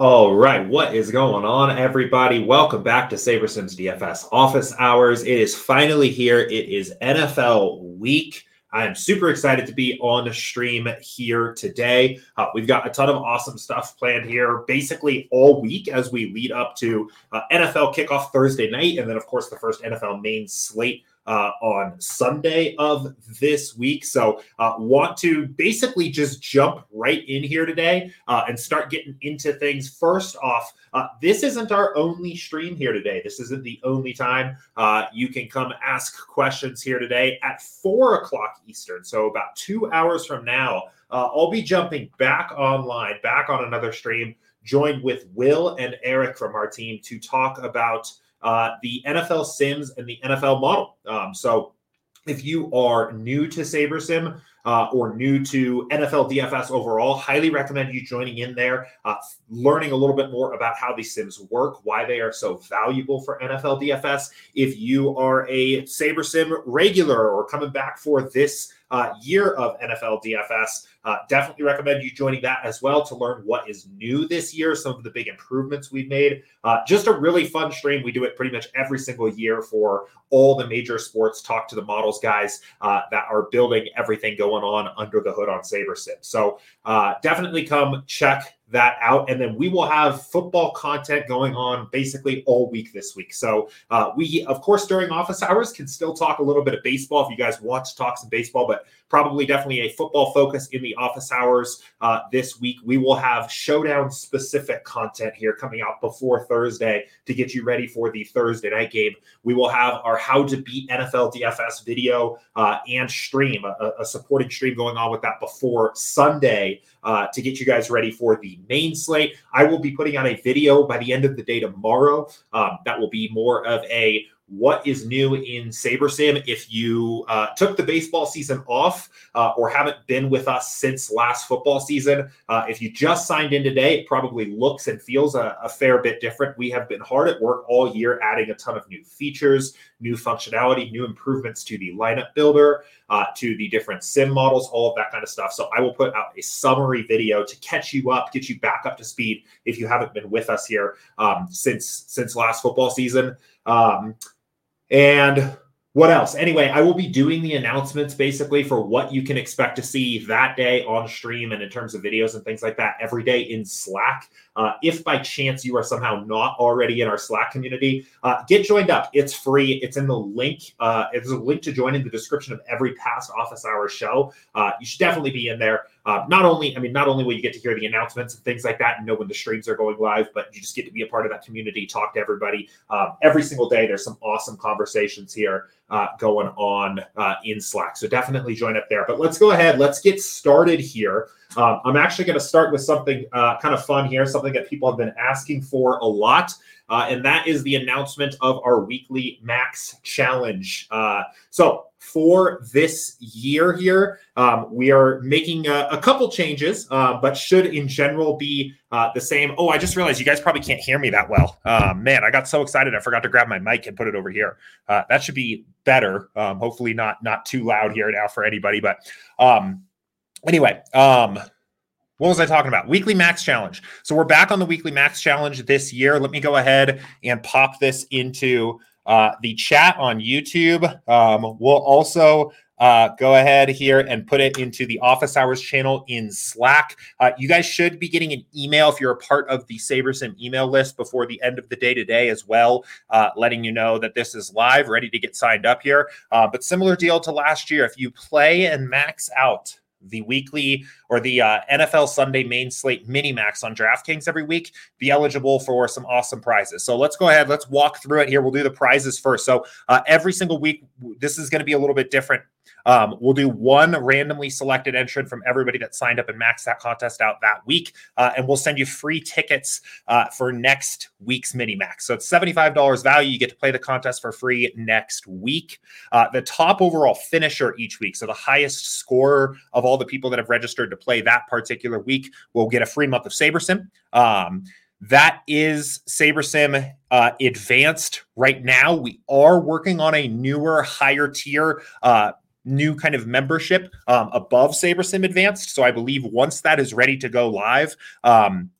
All right, what is going on, everybody? Welcome back to SaberSims DFS office hours. It is finally here. It is NFL week. I am super excited to be on the stream here today. Uh, we've got a ton of awesome stuff planned here, basically all week as we lead up to uh, NFL kickoff Thursday night, and then of course the first NFL main slate uh, on Sunday of this week. So, uh, want to basically just jump right in here today uh, and start getting into things. First off, uh, this isn't our only stream here today. This isn't the only time uh, you can come ask questions here today at four o'clock Eastern. So, about two hours from now, uh, I'll be jumping back online, back on another stream, joined with Will and Eric from our team to talk about uh, the NFL Sims and the NFL model. Um, so if you are new to SaberSim uh, or new to NFL DFS overall, highly recommend you joining in there, uh, learning a little bit more about how these sims work, why they are so valuable for NFL DFS. If you are a SaberSim regular or coming back for this uh, year of NFL DFS. Uh, definitely recommend you joining that as well to learn what is new this year, some of the big improvements we've made. Uh, just a really fun stream. We do it pretty much every single year for all the major sports. Talk to the models guys uh, that are building everything going on under the hood on SaberSim. So uh, definitely come check that out. And then we will have football content going on basically all week this week. So uh, we, of course, during office hours can still talk a little bit of baseball if you guys want to talk some baseball, but probably definitely a football focus in the office hours uh, this week. We will have showdown specific content here coming out before Thursday to get you ready for the Thursday night game. We will have our how to beat NFL DFS video uh, and stream, a, a, supporting stream going on with that before Sunday uh, to get you guys ready for the main slate. I will be putting out a video by the end of the day tomorrow. Um, that will be more of a what is new in SaberSim. If you uh, took the baseball season off uh, or haven't been with us since last football season, uh, if you just signed in today, it probably looks and feels a, a, fair bit different. We have been hard at work all year adding a ton of new features, new functionality, new improvements to the lineup builder, uh, to the different sim models, all of that kind of stuff. So I will put out a summary video to catch you up, get you back up to speed if you haven't been with us here um, since since last football season. Um, and what else? Anyway, I will be doing the announcements basically for what you can expect to see that day on stream and in terms of videos and things like that every day in Slack. Uh, if by chance you are somehow not already in our Slack community, uh, get joined up. It's free. It's in the link. Uh, there's a link to join in the description of every past office hours show. Uh, you should definitely be in there. Uh, not only, I mean, not only will you get to hear the announcements and things like that and know when the streams are going live, but you just get to be a part of that community, talk to everybody um, every single day. There's some awesome conversations here uh, going on in Slack. So definitely join up there. But let's go ahead. Let's get started here. Um, I'm actually going to start with something uh, kind of fun here, something that people have been asking for a lot. Uh, and that is the announcement of our weekly max challenge. Uh, so for this year here, um, we are making a, a couple changes, uh, but should in general be uh, the same. Oh, I just realized you guys probably can't hear me that well. Uh, man, I got so excited I forgot to grab my mic and put it over here. That should be better. Um, hopefully not not too loud here now for anybody. But um, anyway, um, what was I talking about? Weekly Max Challenge. So we're back on the Weekly Max Challenge this year. Let me go ahead and pop this into uh, the chat on YouTube. Um, we'll also uh, go ahead here and put it into the office hours channel in Slack. Uh, you guys should be getting an email if you're a part of the SaberSim email list before the end of the day today as well, uh, letting you know that this is live, ready to get signed up here. Uh, but similar deal to last year, if you play and max out the weekly or the uh, NFL Sunday main slate mini max on DraftKings every week, be eligible for some awesome prizes. So let's go ahead. Let's walk through it here. We'll do the prizes first. So uh, every single week, this is going to be a little bit different um, we'll do one randomly selected entrant from everybody that signed up and maxed that contest out that week. Uh, and we'll send you free tickets uh, for next week's mini max. So it's $75 value. You get to play the contest for free next week. Uh, the top overall finisher each week, so the highest scorer of all the people that have registered to play that particular week, will get a free month of SaberSim. Um, that is SaberSim uh, advanced right now. We are working on a newer, higher tier uh, new kind of membership um, above SaberSim Advanced. So I believe once that is ready to go live, um,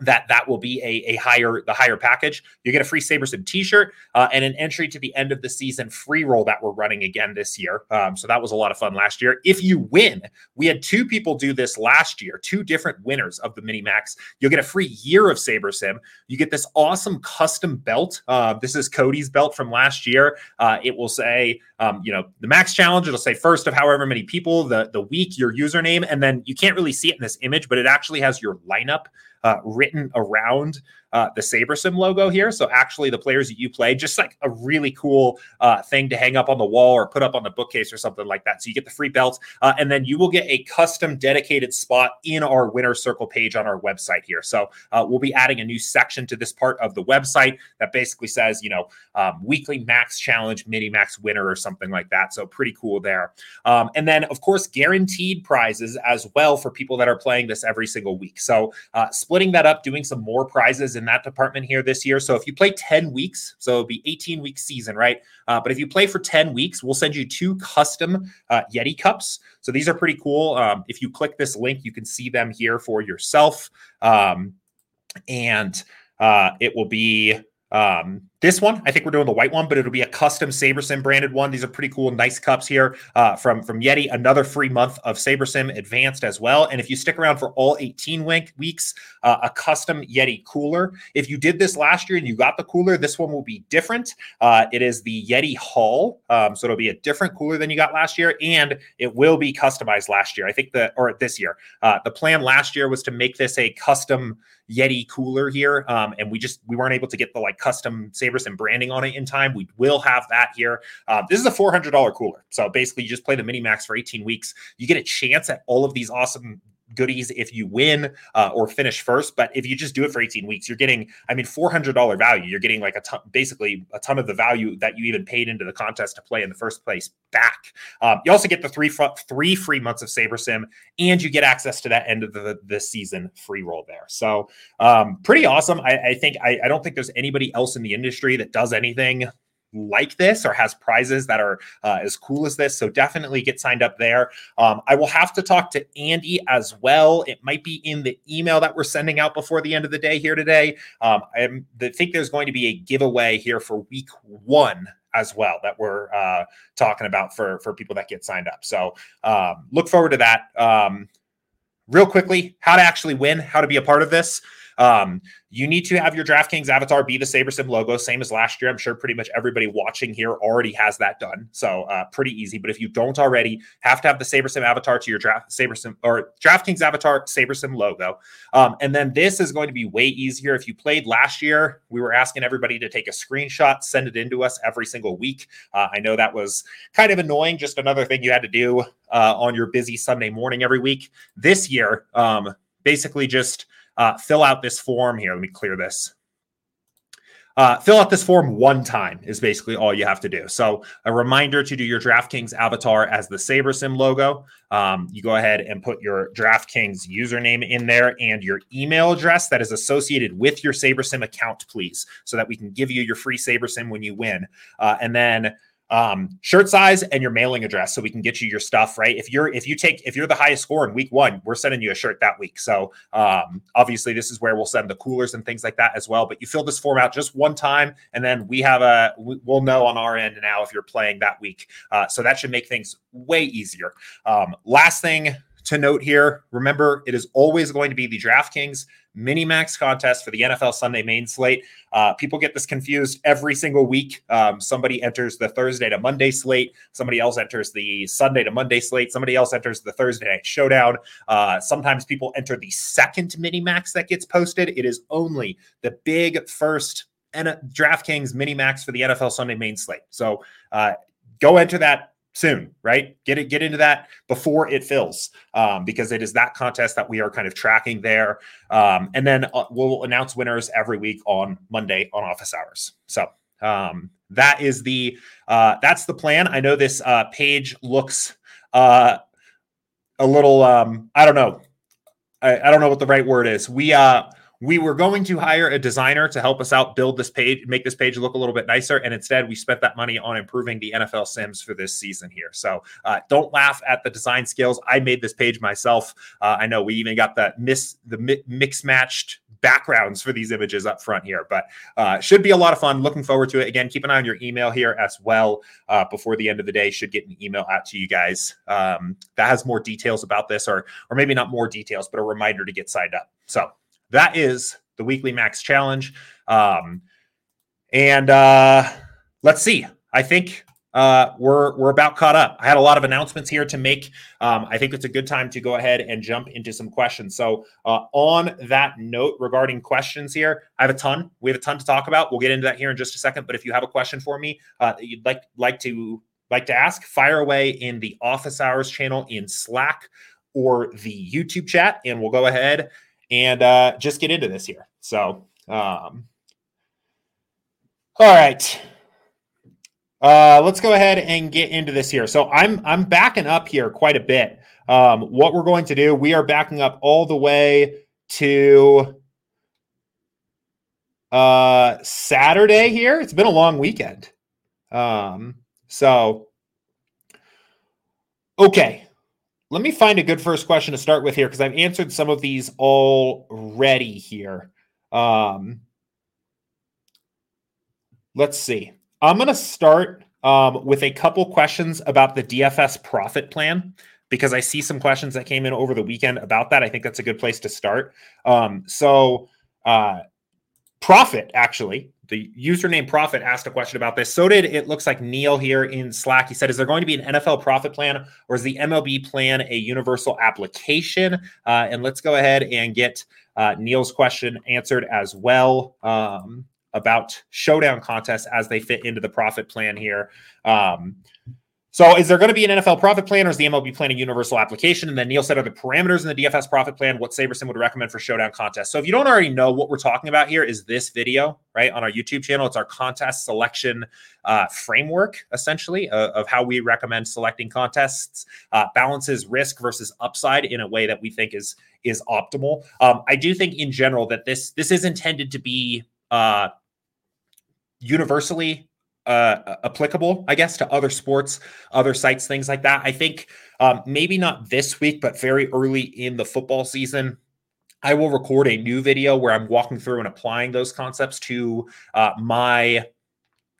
that that will be a, a higher the higher package. You get a free sabersim t-shirt uh, and an entry to the end of the season free roll that we're running again this year. Um, so that was a lot of fun last year. If you win we had two people do this last year two different winners of the mini max you'll get a free year of sabersim you get this awesome custom belt. Uh, this is cody's belt from last year. Uh, it will say um, you know the max challenge. It'll say first of however many people the the week your username and then you can't really see it in this image but it actually has your lineup uh, written around uh, the SaberSim logo here. So actually, the players that you play, just like a really cool uh, thing to hang up on the wall or put up on the bookcase or something like that. So you get the free belts, uh, and then you will get a custom dedicated spot in our winner circle page on our website here. So uh, we'll be adding a new section to this part of the website that basically says, you know, um, weekly max challenge, mini max winner or something like that. So pretty cool there. Um, and then, of course, guaranteed prizes as well for people that are playing this every single week. So uh, splitting that up, doing some more prizes in that department here this year. So if you play 10 weeks, so it'll be 18 week season, right? Uh, but if you play for 10 weeks, we'll send you two custom uh, Yeti cups. So these are pretty cool. Um, if you click this link, you can see them here for yourself. Um, and uh, it will be um, this one, I think we're doing the white one, but it'll be a custom SaberSim branded one. These are pretty cool, nice cups here uh, from from Yeti. Another free month of SaberSim Advanced as well. And if you stick around for all 18 week, weeks, uh, a custom Yeti cooler. If you did this last year and you got the cooler, this one will be different. Uh, it is the Yeti Haul, um, so it'll be a different cooler than you got last year, and it will be customized last year. I think the or this year. Uh, the plan last year was to make this a custom Yeti cooler here, um, and we just we weren't able to get the like custom branding on it in time. We will have that here. Uh, this is a four hundred dollar cooler, so basically you just play the mini max for eighteen weeks. You get a chance at all of these awesome goodies if you win uh, or finish first. But if you just do it for 18 weeks, you're getting, I mean, $400 value. You're getting like a ton, basically a ton of the value that you even paid into the contest to play in the first place back. Um, you also get the three fr- three free months of SaberSim, and you get access to that end of the, the season free roll there. So um, pretty awesome. I, I think I, I don't think there's anybody else in the industry that does anything like this or has prizes that are uh, as cool as this. So definitely get signed up there. Um, I will have to talk to Andy as well. It might be in the email that we're sending out before the end of the day here today. Um, I think there's going to be a giveaway here for week one as well that we're uh, talking about for for people that get signed up. So um, look forward to that. Um, real quickly, how to actually win, how to be a part of this. Um, you need to have your DraftKings avatar be the SaberSim logo, same as last year. I'm sure pretty much everybody watching here already has that done. So uh, pretty easy. But if you don't already, have to have the SaberSim avatar to your draft SaberSim or DraftKings avatar SaberSim logo. Um, and then this is going to be way easier. If you played last year, we were asking everybody to take a screenshot, send it into us every single week. Uh, I know that was kind of annoying, just another thing you had to do uh, on your busy Sunday morning every week. This year, um, basically just uh, fill out this form here. Let me clear this. Uh, fill out this form one time is basically all you have to do. So a reminder to do your DraftKings avatar as the SaberSim logo. Um, you go ahead and put your DraftKings username in there and your email address that is associated with your SaberSim account, please, so that we can give you your free SaberSim when you win. Uh, and then um, shirt size and your mailing address so we can get you your stuff right? If you're if you take if you're the highest score in week one we're sending you a shirt that week. So um, obviously this is where we'll send the coolers and things like that as well but you fill this form out just one time and then we have a we'll know on our end now if you're playing that week. Uh, so that should make things way easier. Um, last thing to note here remember it is always going to be the draftkings mini max contest for the NFL Sunday main slate. Uh, people get this confused every single week. Um, somebody enters the Thursday to Monday slate. Somebody else enters the Sunday to Monday slate. Somebody else enters the Thursday night showdown. Uh, sometimes people enter the second mini max that gets posted. It is only the big first and DraftKings mini max for the NFL Sunday main slate. So uh, go enter that soon, right? Get it, get into that before it fills, um, because it is that contest that we are kind of tracking there. Um, and then uh, we'll announce winners every week on Monday on office hours. So um, that is the uh, that's the plan. I know this uh, page looks uh, a little um, I don't know. I, I don't know what the right word is. We uh we were going to hire a designer to help us out build this page, make this page look a little bit nicer. And instead, we spent that money on improving the NFL Sims for this season here. So uh, don't laugh at the design skills. I made this page myself. Uh, I know we even got the miss the mi- mix matched backgrounds for these images up front here, but uh, should be a lot of fun. Looking forward to it. Again, keep an eye on your email here as well. Uh, before the end of the day, should get an email out to you guys um, that has more details about this, or or maybe not more details, but a reminder to get signed up. So that is the weekly max challenge. Um, and uh, let's see. I think uh, we're we're about caught up. I had a lot of announcements here to make. Um, I think it's a good time to go ahead and jump into some questions. So, uh, on that note, regarding questions here, I have a ton. We have a ton to talk about. We'll get into that here in just a second. But if you have a question for me, uh, you'd like like to like to ask, fire away in the Office Hours channel in Slack or the YouTube chat, and we'll go ahead and uh, just get into this here. So, um, all right. Uh, let's go ahead and get into this here. So I'm I'm backing up here quite a bit. Um, what we're going to do, we are backing up all the way to uh, Saturday here. It's been a long weekend. Um, so okay, let me find a good first question to start with here because I've answered some of these already here. Um, let's see. I'm going to start um, with a couple questions about the DFS profit plan because I see some questions that came in over the weekend about that. I think that's a good place to start. Um, so, uh, profit actually the username profit asked a question about this. So did it looks like neil here in slack. He said is there going to be an nfl profit plan or is the mlb plan a universal application? Uh, and let's go ahead and get uh, neil's question answered as well um, about showdown contests as they fit into the profit plan here. Um, so, is there going to be an NFL profit plan or is the MLB plan a universal application? And then Neil said, are the parameters in the DFS profit plan what SaberSim would recommend for showdown contests? So, if you don't already know what we're talking about here, is this video right on our YouTube channel? It's our contest selection uh, framework, essentially, uh, of how we recommend selecting contests, uh, balances risk versus upside in a way that we think is is optimal. Um, I do think, in general, that this this is intended to be uh, universally uh, applicable, I guess, to other sports, other sites, things like that. I think um, maybe not this week, but very early in the football season. I will record a new video where I'm walking through and applying those concepts to uh, my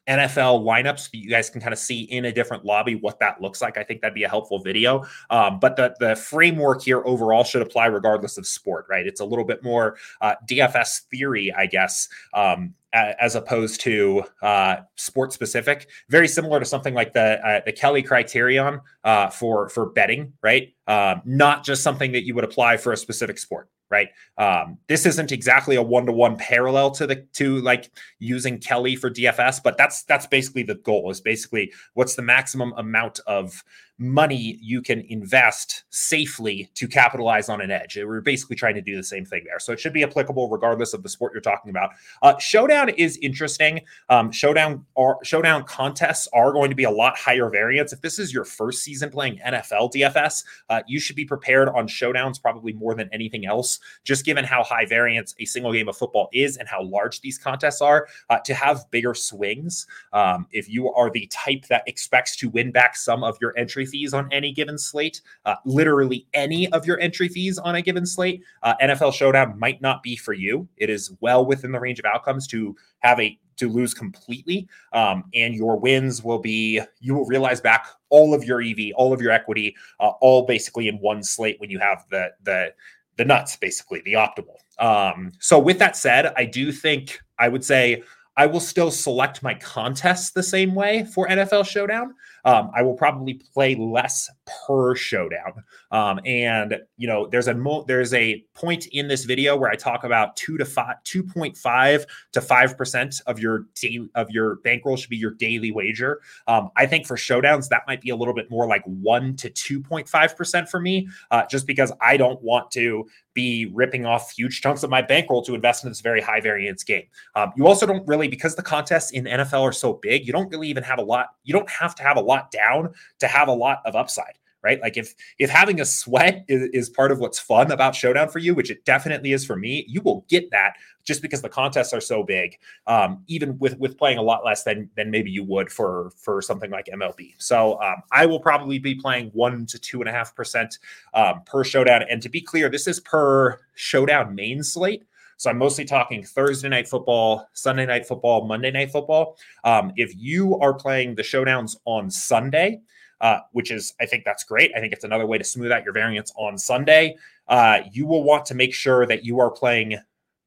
NFL lineups. You guys can kind of see in a different lobby what that looks like. I think that'd be a helpful video. Um, but the the framework here overall should apply regardless of sport, right? It's a little bit more uh, DFS theory, I guess, um, as opposed to uh, sport specific. Very similar to something like the uh, the Kelly criterion uh, for for betting, right? Um, not just something that you would apply for a specific sport right? Um, this isn't exactly a one to one parallel to the to like using Kelly for DFS, but that's that's basically the goal. Is basically what's the maximum amount of money you can invest safely to capitalize on an edge. We're basically trying to do the same thing there. So it should be applicable regardless of the sport you're talking about. Uh, showdown is interesting. Um, showdown are, showdown contests are going to be a lot higher variance. If this is your first season playing NFL DFS, uh, you should be prepared on showdowns probably more than anything else, just given how high variance a single game of football is and how large these contests are. Uh, to have bigger swings, um, if you are the type that expects to win back some of your entry fees on any given slate, uh, literally any of your entry fees on a given slate, uh, NFL Showdown might not be for you. It is well within the range of outcomes to have a to lose completely, um, and your wins will be you will realize back all of your EV, all of your equity, uh, all basically in one slate when you have the the the nuts, basically the optimal. Um, so with that said, I do think I would say I will still select my contests the same way for NFL Showdown. Um, I will probably play less per showdown. Um, and you know, there's a mo- there's a point in this video where I talk about two to five, two point five to five percent of your day, of your bankroll should be your daily wager. Um, I think for showdowns that might be a little bit more like one to two point five percent for me, uh, just because I don't want to be ripping off huge chunks of my bankroll to invest in this very high variance game. Um, you also don't really, because the contests in NFL are so big, you don't really even have a lot, you don't have to have a lot down to have a lot of upside right? Like if if having a sweat is, is part of what's fun about Showdown for you, which it definitely is for me, you will get that just because the contests are so big, um, even with with playing a lot less than than maybe you would for for something like MLB. So um, I will probably be playing one to two and a half percent um, per showdown. And to be clear, this is per showdown main slate. So I'm mostly talking Thursday night football, Sunday night football, Monday night football. Um, if you are playing the showdowns on Sunday, uh, which is, I think that's great. I think it's another way to smooth out your variance on Sunday. Uh, you will want to make sure that you are playing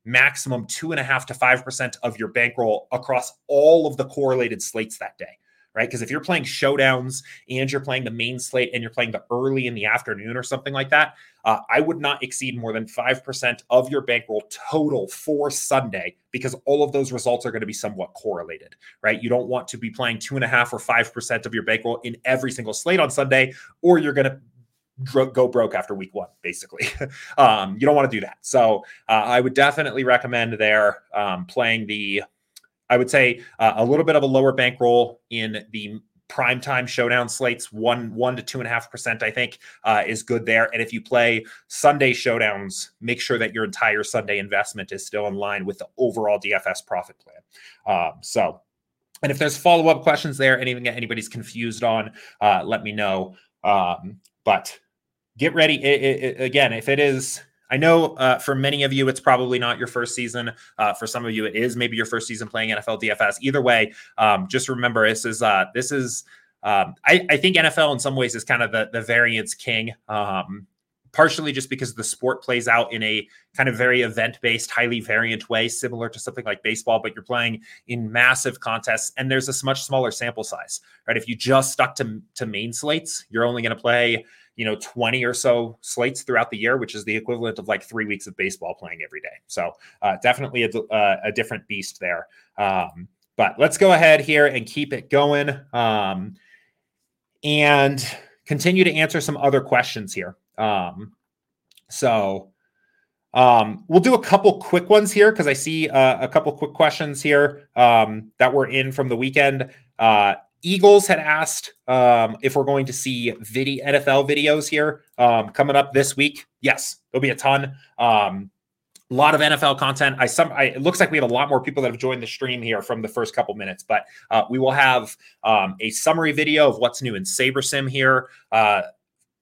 maximum two and a half to five percent of your bankroll across all of the correlated slates that day right? Because if you're playing showdowns and you're playing the main slate and you're playing the early in the afternoon or something like that, uh, I would not exceed more than 5% of your bankroll total for Sunday because all of those results are going to be somewhat correlated, right? You don't want to be playing two and a half or 5% of your bankroll in every single slate on Sunday, or you're going to go broke after week one, basically. um, you don't want to do that. So uh, I would definitely recommend there um, playing the I would say uh, a little bit of a lower bankroll in the primetime showdown slates one one to two and a half percent i think uh, is good there. And if you play sunday showdowns make sure that your entire sunday investment is still in line with the overall dfs profit plan. Um, so and if there's follow-up questions there anything that anybody's confused on uh, let me know. Um, but get ready. It, it, it, again if it is I know uh, for many of you, it's probably not your first season. Uh, for some of you, it is maybe your first season playing NFL DFS. Either way, um, just remember this is uh, this is um, I, I, think NFL in some ways is kind of the the variance king. Um, partially just because the sport plays out in a kind of very event based, highly variant way, similar to something like baseball, but you're playing in massive contests and there's a much smaller sample size, right? If you just stuck to, to main slates, you're only going to play you know 20 or so slates throughout the year which is the equivalent of like three weeks of baseball playing every day. So uh, definitely a, uh, a, different beast there. Um, but let's go ahead here and keep it going um, and continue to answer some other questions here um, so um, we'll do a couple quick ones here because I see uh, a couple quick questions here um, that were in from the weekend. Uh, Eagles had asked um, if we're going to see video NFL videos here um, coming up this week. Yes, there'll be a ton. Um, a lot of NFL content. I some. I, it looks like we have a lot more people that have joined the stream here from the first couple minutes, but uh, we will have um, a summary video of what's new in SaberSim here. Uh,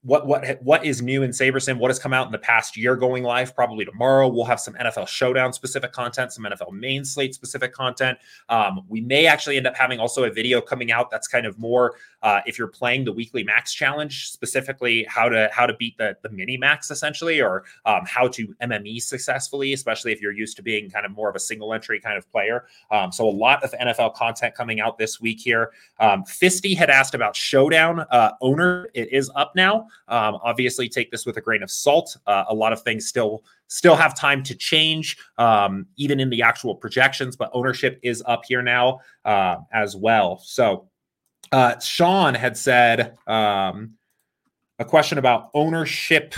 what what what is new in SaberSim, what has come out in the past year going live probably tomorrow. We'll have some NFL showdown specific content, some NFL main slate specific content. Um, we may actually end up having also a video coming out that's kind of more uh, if you're playing the weekly max challenge, specifically how to how to beat the the mini max essentially, or um, how to MME successfully, especially if you're used to being kind of more of a single entry kind of player. Um, so a lot of NFL content coming out this week here. Um, Fisty had asked about showdown uh, owner. It is up now. Um, obviously, take this with a grain of salt. Uh, a lot of things still still have time to change, um, even in the actual projections. But ownership is up here now uh, as well. So uh, Sean had said um, a question about ownership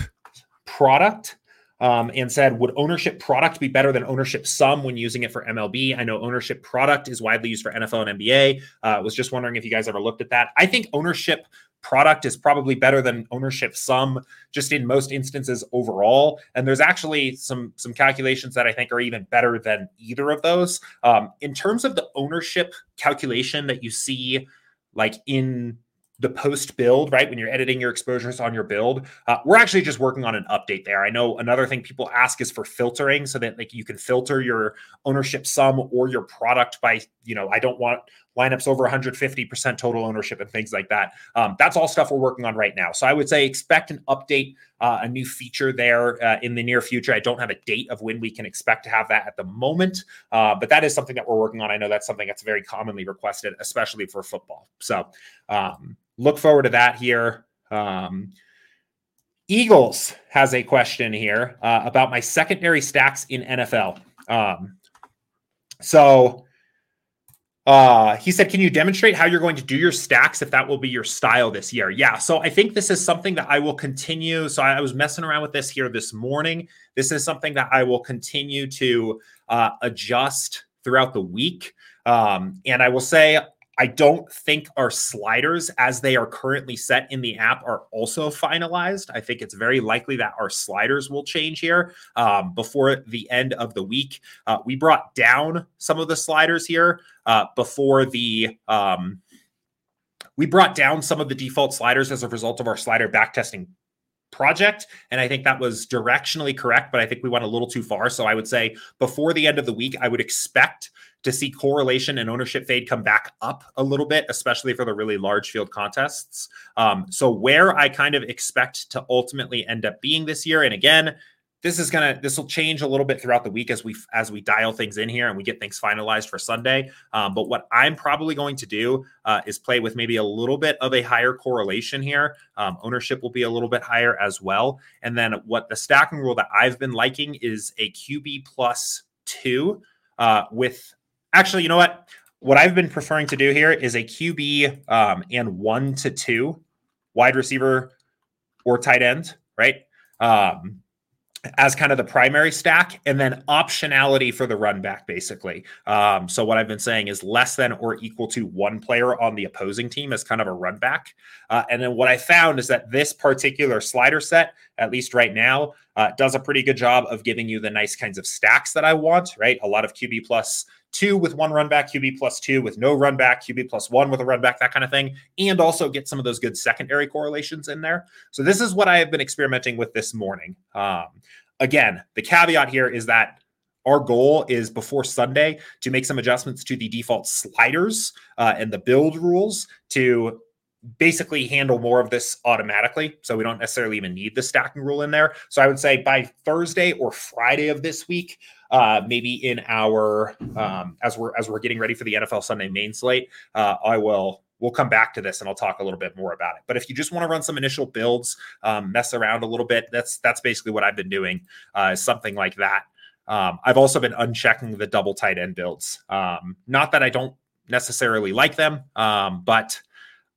product. Um, and said, would ownership product be better than ownership sum when using it for MLB? I know ownership product is widely used for NFL and NBA. Uh, was just wondering if you guys ever looked at that. I think ownership product is probably better than ownership sum just in most instances overall and there's actually some some calculations that i think are even better than either of those um, in terms of the ownership calculation that you see like in the post build, right? When you're editing your exposures on your build, uh, we're actually just working on an update there. I know another thing people ask is for filtering so that like you can filter your ownership sum or your product by, you know, I don't want lineups over 150% total ownership and things like that. Um, that's all stuff we're working on right now. So I would say expect an update, uh, a new feature there uh, in the near future. I don't have a date of when we can expect to have that at the moment, uh, but that is something that we're working on. I know that's something that's very commonly requested, especially for football. So um, look forward to that here. Um, Eagles has a question here uh, about my secondary stacks in NFL. Um, so uh, he said, Can you demonstrate how you're going to do your stacks if that will be your style this year? Yeah. So I think this is something that I will continue. So I was messing around with this here this morning. This is something that I will continue to uh, adjust throughout the week. Um, and I will say, I don't think our sliders, as they are currently set in the app, are also finalized. I think it's very likely that our sliders will change here um, before the end of the week. Uh, we brought down some of the sliders here uh, before the. Um, we brought down some of the default sliders as a result of our slider backtesting project. And I think that was directionally correct, but I think we went a little too far. So I would say before the end of the week, I would expect to see correlation and ownership fade come back up a little bit, especially for the really large field contests. Um, so where I kind of expect to ultimately end up being this year, and again, this is gonna this will change a little bit throughout the week as we as we dial things in here and we get things finalized for Sunday. Um, but what I'm probably going to do uh, is play with maybe a little bit of a higher correlation here. Um, ownership will be a little bit higher as well. And then what the stacking rule that I've been liking is a QB plus two uh, with Actually, you know what? What I've been preferring to do here is a QB um, and one to two wide receiver or tight end, right? Um, as kind of the primary stack, and then optionality for the run back, basically. Um, so what I've been saying is less than or equal to one player on the opposing team as kind of a run back. Uh, and then what I found is that this particular slider set, at least right now, uh, does a pretty good job of giving you the nice kinds of stacks that I want. Right, a lot of QB plus two with one run back, QB plus two with no run back, QB plus one with a run back, that kind of thing, and also get some of those good secondary correlations in there. So this is what I have been experimenting with this morning. Um, again, the caveat here is that our goal is before Sunday to make some adjustments to the default sliders uh, and the build rules to basically handle more of this automatically. So we don't necessarily even need the stacking rule in there. So I would say by Thursday or Friday of this week, uh, maybe in our um, as we're as we're getting ready for the NFL Sunday main slate, uh, I will we'll come back to this and I'll talk a little bit more about it. But if you just want to run some initial builds, um, mess around a little bit, that's that's basically what I've been doing, uh, something like that. Um, I've also been unchecking the double tight end builds. Um, not that I don't necessarily like them, um, but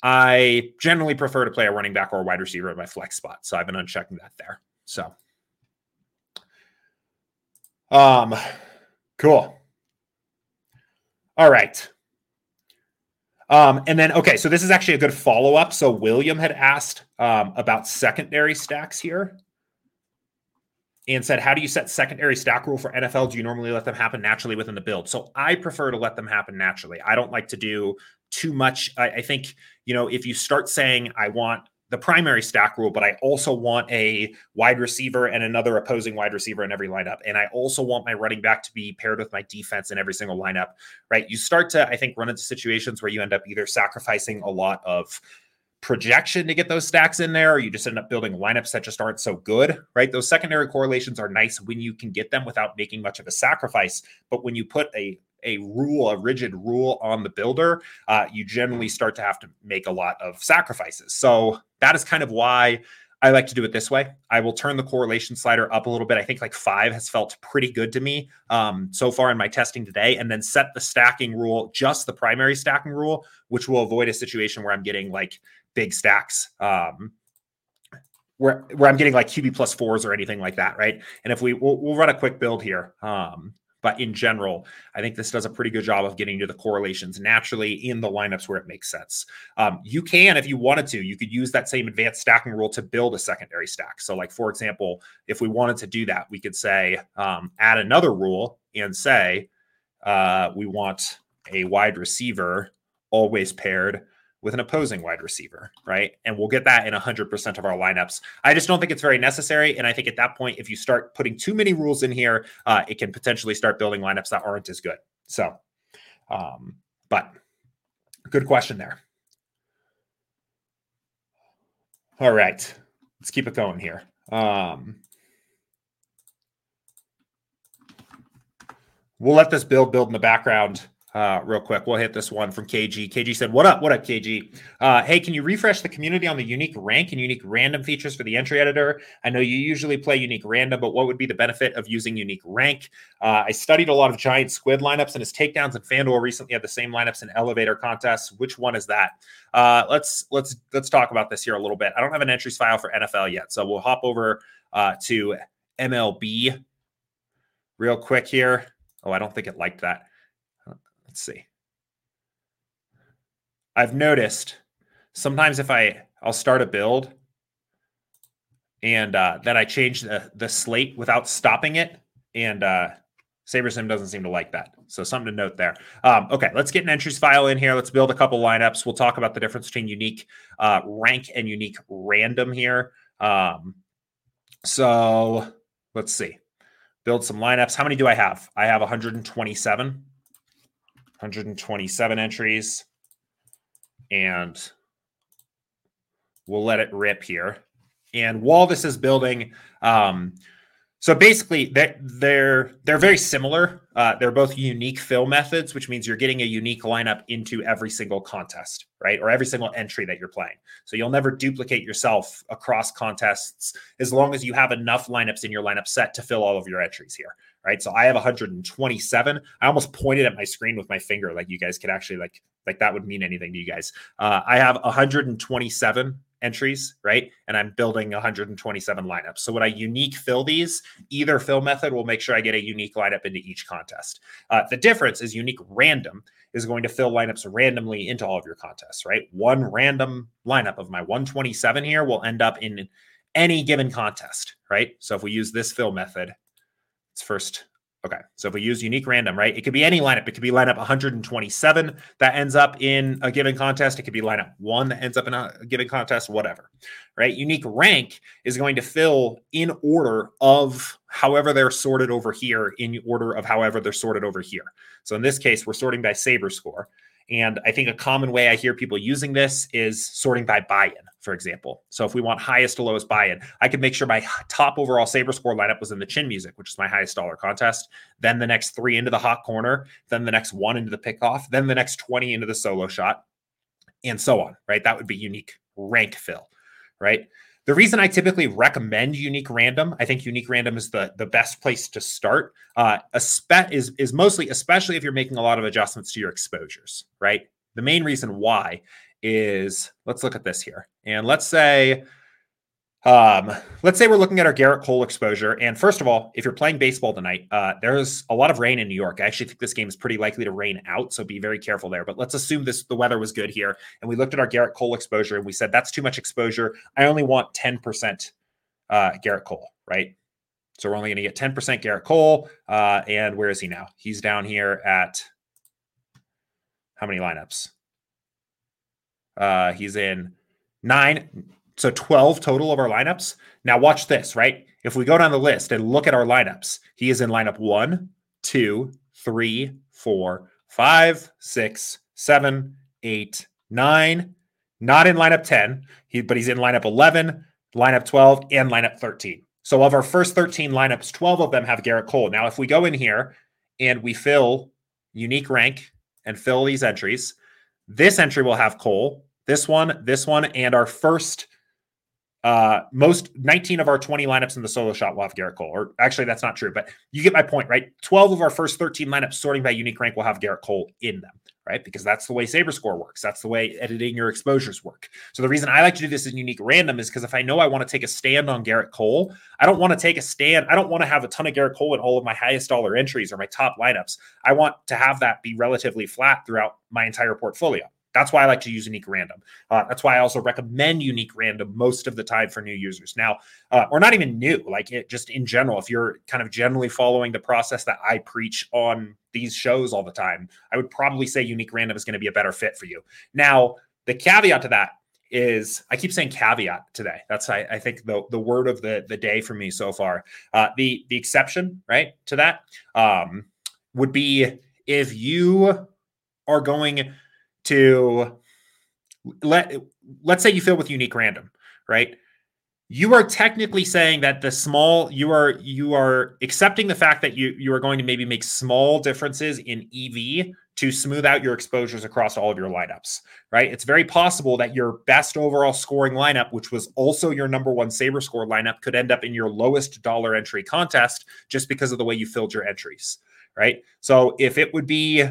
I generally prefer to play a running back or a wide receiver in my flex spot. So I've been unchecking that there. So, um, cool. All right. Um, and then, okay, so this is actually a good follow up. So William had asked um, about secondary stacks here and said, How do you set secondary stack rule for NFL? Do you normally let them happen naturally within the build? So I prefer to let them happen naturally. I don't like to do too much. I, I think, you know, if you start saying, I want the primary stack rule, but I also want a wide receiver and another opposing wide receiver in every lineup. And I also want my running back to be paired with my defense in every single lineup, right? You start to, I think, run into situations where you end up either sacrificing a lot of projection to get those stacks in there, or you just end up building lineups that just aren't so good, right? Those secondary correlations are nice when you can get them without making much of a sacrifice. But when you put a a rule, a rigid rule on the builder, uh, you generally start to have to make a lot of sacrifices. So that is kind of why I like to do it this way. I will turn the correlation slider up a little bit. I think like five has felt pretty good to me um, so far in my testing today, and then set the stacking rule, just the primary stacking rule, which will avoid a situation where I'm getting like big stacks. Um, where, where I'm getting like QB plus fours or anything like that, right? And if we we'll, we'll run a quick build here, um, but in general, I think this does a pretty good job of getting to the correlations naturally in the lineups where it makes sense. Um, you can, if you wanted to, you could use that same advanced stacking rule to build a secondary stack. So, like for example, if we wanted to do that, we could say um, add another rule and say uh, we want a wide receiver always paired with an opposing wide receiver, right? And we'll get that in 100% of our lineups. I just don't think it's very necessary. And I think at that point, if you start putting too many rules in here, uh, it can potentially start building lineups that aren't as good. So, um, but good question there. All right, let's keep it going here. Um, we'll let this build build in the background uh, real quick. We'll hit this one from KG. KG said, What up? What up, KG? Uh, hey, can you refresh the community on the unique rank and unique random features for the entry editor? I know you usually play unique random, but what would be the benefit of using unique rank? Uh, I studied a lot of giant squid lineups, and his takedowns in FanDuel recently had the same lineups in elevator contests. Which one is that? Uh, let's let's let's talk about this here a little bit. I don't have an entries file for NFL yet, so we'll hop over uh, to MLB real quick here. Oh, I don't think it liked that. Let's see. I've noticed sometimes if I I'll start a build and uh, then I change the the slate without stopping it, and uh, SaberSim doesn't seem to like that. So something to note there. Um, okay, let's get an entries file in here. Let's build a couple lineups. We'll talk about the difference between unique uh, rank and unique random here. Um, so let's see. Build some lineups. How many do I have? I have 127. 127 entries. And we'll let it rip here. And while this is building, um, so basically, they're they're, they're very similar. Uh, they're both unique fill methods, which means you're getting a unique lineup into every single contest, right, or every single entry that you're playing. So you'll never duplicate yourself across contests as long as you have enough lineups in your lineup set to fill all of your entries here, right? So I have 127. I almost pointed at my screen with my finger, like you guys could actually like like that would mean anything to you guys. Uh, I have 127 entries, right? And I'm building 127 lineups. So when I unique fill these, either fill method will make sure I get a unique lineup into each contest. Uh, the difference is unique random is going to fill lineups randomly into all of your contests, right? One random lineup of my 127 here will end up in any given contest, right? So if we use this fill method, it's first Okay. So if we use unique random, right, it could be any lineup. It could be lineup 127 that ends up in a given contest. It could be lineup one that ends up in a given contest, whatever, right? Unique rank is going to fill in order of however they're sorted over here, in order of however they're sorted over here. So in this case, we're sorting by saber score. And I think a common way I hear people using this is sorting by buy in, for example. So if we want highest to lowest buy in, I could make sure my top overall Saber score lineup was in the chin music, which is my highest dollar contest. Then the next three into the hot corner, then the next one into the pickoff, then the next 20 into the solo shot, and so on, right? That would be unique rank fill, right? The reason I typically recommend unique random, I think unique random is the the best place to start. Uh, spe- is is mostly, especially if you're making a lot of adjustments to your exposures, right? The main reason why is let's look at this here, and let's say um, let's say we're looking at our Gerrit Cole exposure. And first of all, if you're playing baseball tonight, uh, there's a lot of rain in New York. I actually think this game is pretty likely to rain out, so be very careful there. But let's assume this the weather was good here, and we looked at our Gerrit Cole exposure, and we said that's too much exposure. I only want 10% uh, Gerrit Cole, right? So we're only going to get 10% Gerrit Cole. Uh, and where is he now? He's down here at how many lineups? Uh, he's in nine so 12 total of our lineups. Now, watch this, right? If we go down the list and look at our lineups, he is in lineup one, two, three, four, five, six, seven, eight, nine. Not in lineup 10, he, but he's in lineup 11, lineup 12, and lineup 13. So, of our first 13 lineups, 12 of them have Gerrit Cole. Now, if we go in here and we fill unique rank and fill these entries, this entry will have Cole, this one, this one, and our first uh, most 19 of our 20 lineups in the solo shot will have Gerrit Cole. Or actually, that's not true, but you get my point, right? 12 of our first 13 lineups sorting by unique rank will have Gerrit Cole in them, right? Because that's the way Saber Score works. That's the way editing your exposures work. So the reason I like to do this in unique random is because if I know I want to take a stand on Gerrit Cole, I don't want to take a stand. I don't want to have a ton of Gerrit Cole in all of my highest dollar entries or my top lineups. I want to have that be relatively flat throughout my entire portfolio. That's why I like to use unique random. Uh, that's why I also recommend unique random most of the time for new users. Now, uh, or not even new, like it just in general, if you're kind of generally following the process that I preach on these shows all the time, I would probably say unique random is going to be a better fit for you. Now, the caveat to that is I keep saying caveat today. That's I, I think the the word of the the day for me so far. Uh, the the exception right to that um, would be if you are going to let let's say you fill with unique random, right? You are technically saying that the small you are you are accepting the fact that you you are going to maybe make small differences in EV to smooth out your exposures across all of your lineups, right? It's very possible that your best overall scoring lineup, which was also your number one saber score lineup, could end up in your lowest dollar entry contest just because of the way you filled your entries, right? So if it would be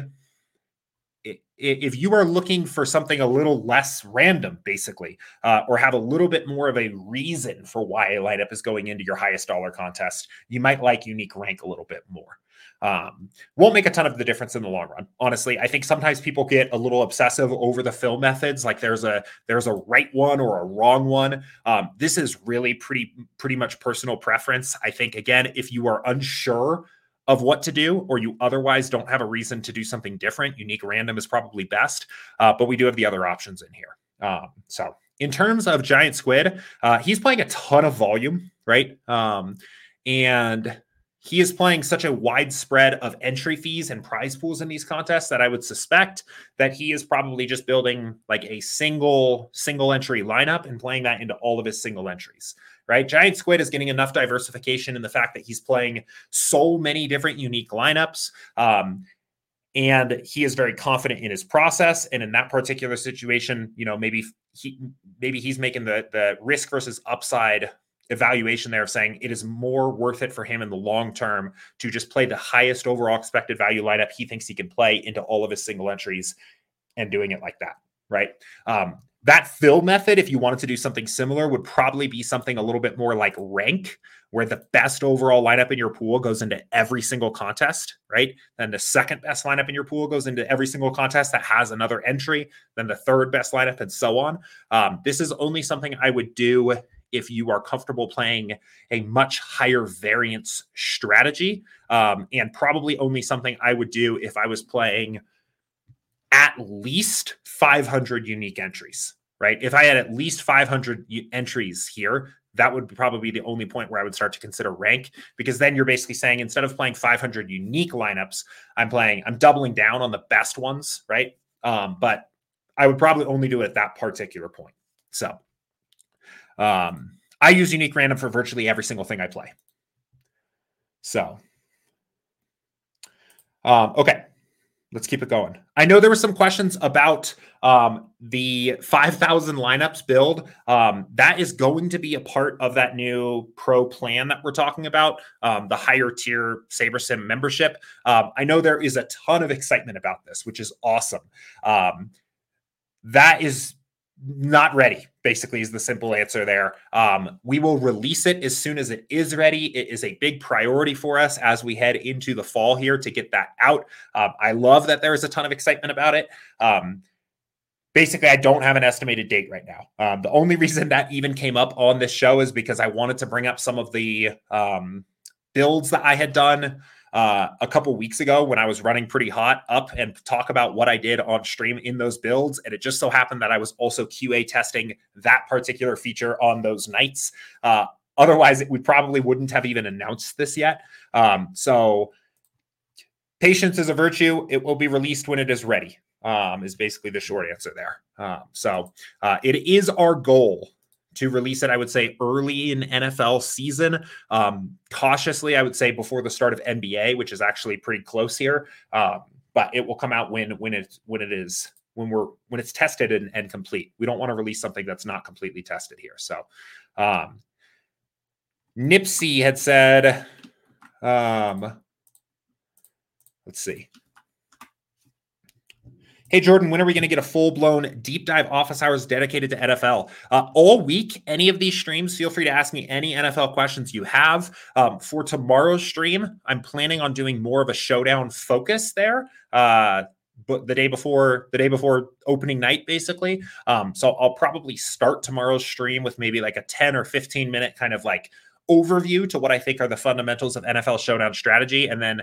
if you are looking for something a little less random, basically, uh, or have a little bit more of a reason for why a lineup is going into your highest dollar contest, you might like unique rank a little bit more. Um, won't make a ton of the difference in the long run. Honestly, I think sometimes people get a little obsessive over the fill methods. Like there's a there's a right one or a wrong one. Um, this is really pretty pretty much personal preference. I think again, if you are unsure of what to do, or you otherwise don't have a reason to do something different, unique random is probably best. Uh, but we do have the other options in here. Um, so in terms of giant squid, uh, he's playing a ton of volume, right? Um, and he is playing such a wide spread of entry fees and prize pools in these contests that I would suspect that he is probably just building like a single single entry lineup and playing that into all of his single entries. Right? Giant Squid is getting enough diversification in the fact that he's playing so many different unique lineups. Um, and he is very confident in his process and in that particular situation you know maybe he maybe he's making the the risk versus upside evaluation there of saying it is more worth it for him in the long term to just play the highest overall expected value lineup he thinks he can play into all of his single entries and doing it like that right? Um, that fill method if you wanted to do something similar would probably be something a little bit more like rank where the best overall lineup in your pool goes into every single contest right? Then the second best lineup in your pool goes into every single contest that has another entry then the third best lineup and so on. Um, this is only something i would do if you are comfortable playing a much higher variance strategy. Um, and probably only something I would do if I was playing at least 500 unique entries, right? If I had at least 500 entries here, that would probably be the only point where I would start to consider rank because then you're basically saying instead of playing 500 unique lineups, I'm playing, I'm doubling down on the best ones, right? Um, but I would probably only do it at that particular point. So, um, I use unique random for virtually every single thing I play. So, um, okay, let's keep it going. I know there were some questions about um, the 5,000 lineups build. Um, that is going to be a part of that new pro plan that we're talking about, um, the higher tier SaberSim membership. Um, I know there is a ton of excitement about this, which is awesome. Um, that is not ready basically is the simple answer there. Um, we will release it as soon as it is ready. It is a big priority for us as we head into the fall here to get that out. Um, i love that there is a ton of excitement about it. Um, basically i don't have an estimated date right now. Um, the only reason that even came up on this show is because i wanted to bring up some of the um, builds that i had done uh, a couple weeks ago when I was running pretty hot up and talk about what I did on stream in those builds. And it just so happened that I was also QA testing that particular feature on those nights. Uh, otherwise, we probably wouldn't have even announced this yet. Um, so, patience is a virtue. It will be released when it is ready. Um, is basically the short answer there. Um, so, uh, it is our goal to release it, I would say early in NFL season. Um, cautiously, I would say before the start of NBA, which is actually pretty close here. Um, but it will come out when when it when it is when we're when it's tested and, and complete. We don't want to release something that's not completely tested here. So um Nipsey had said, um, let's see. Hey, Jordan, when are we going to get a full blown deep dive office hours dedicated to NFL? Uh, all week, any of these streams, feel free to ask me any NFL questions you have. Um, for tomorrow's stream, I'm planning on doing more of a showdown focus there. Uh, but the day before the day before opening night basically um, so i'll probably start tomorrow's stream with maybe like a 10 or 15 minute kind of like overview to what i think are the fundamentals of nfl showdown strategy and then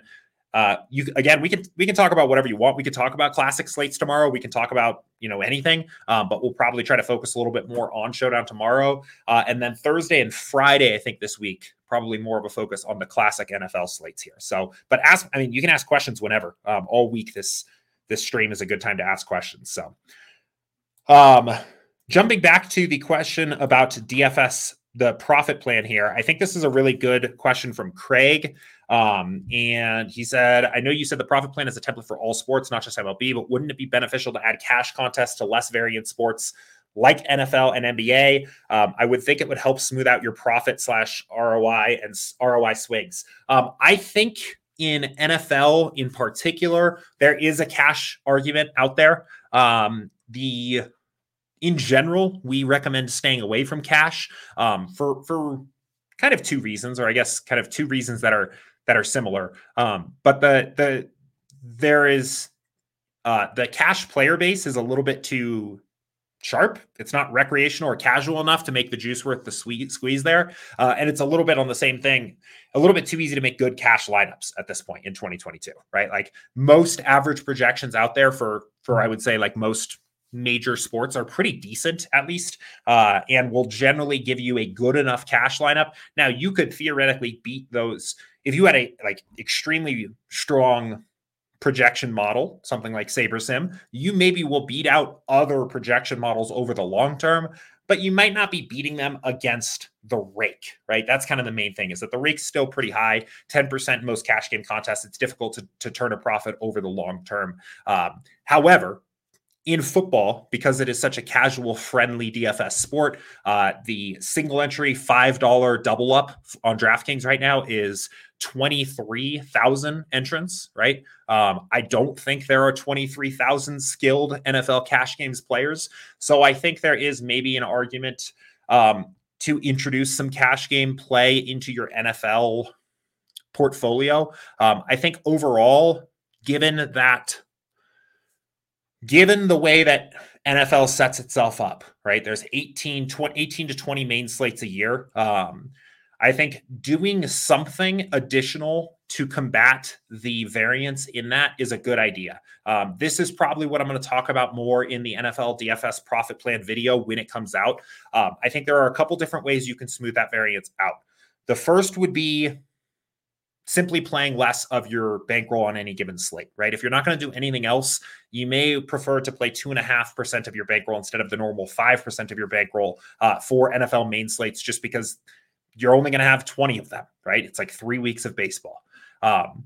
uh, you again, we can we can talk about whatever you want. We can talk about classic slates tomorrow. We can talk about you know anything, um, but we'll probably try to focus a little bit more on Showdown tomorrow, uh, and then Thursday and Friday. I think this week probably more of a focus on the classic NFL slates here. So, but ask. I mean, you can ask questions whenever. Um, all week this this stream is a good time to ask questions. So, um, jumping back to the question about DFS the profit plan here. I think this is a really good question from Craig. Um, and he said, I know you said the profit plan is a template for all sports, not just MLB, but wouldn't it be beneficial to add cash contests to less variant sports like NFL and NBA? Um, I would think it would help smooth out your profit slash ROI and ROI swings. Um, I think in NFL in particular, there is a cash argument out there. Um, the in general, we recommend staying away from cash um, for for kind of two reasons, or I guess kind of two reasons that are that are similar. Um, but the the there is uh, the cash player base is a little bit too sharp. It's not recreational or casual enough to make the juice worth the sweet squeeze there. Uh, and it's a little bit on the same thing, a little bit too easy to make good cash lineups at this point in 2022, right? Like most average projections out there for for I would say like most major sports are pretty decent at least uh, and will generally give you a good enough cash lineup now you could theoretically beat those if you had a like extremely strong projection model, something like SaberSim, you maybe will beat out other projection models over the long term, but you might not be beating them against the rake, right? That's kind of the main thing is that the rake's still pretty high, 10% most cash game contests. It's difficult to, to turn a profit over the long term. Um, however, in football, because it is such a casual, friendly DFS sport, uh, the single entry $5 double up on DraftKings right now is 23,000 entrants, right? Um, I don't think there are 23,000 skilled NFL cash games players. So I think there is maybe an argument um, to introduce some cash game play into your NFL portfolio. Um, I think overall, given that, given the way that NFL sets itself up, right? There's 18, 20, 18 to 20 main slates a year. Um, I think doing something additional to combat the variance in that is a good idea. Um, this is probably what I'm going to talk about more in the NFL DFS profit plan video when it comes out. Um, I think there are a couple different ways you can smooth that variance out. The first would be simply playing less of your bankroll on any given slate, right? If you're not going to do anything else, you may prefer to play two and a half percent of your bankroll instead of the normal five percent of your bankroll uh, for NFL main slates, just because you're only going to have 20 of them, right? It's like three weeks of baseball. Um,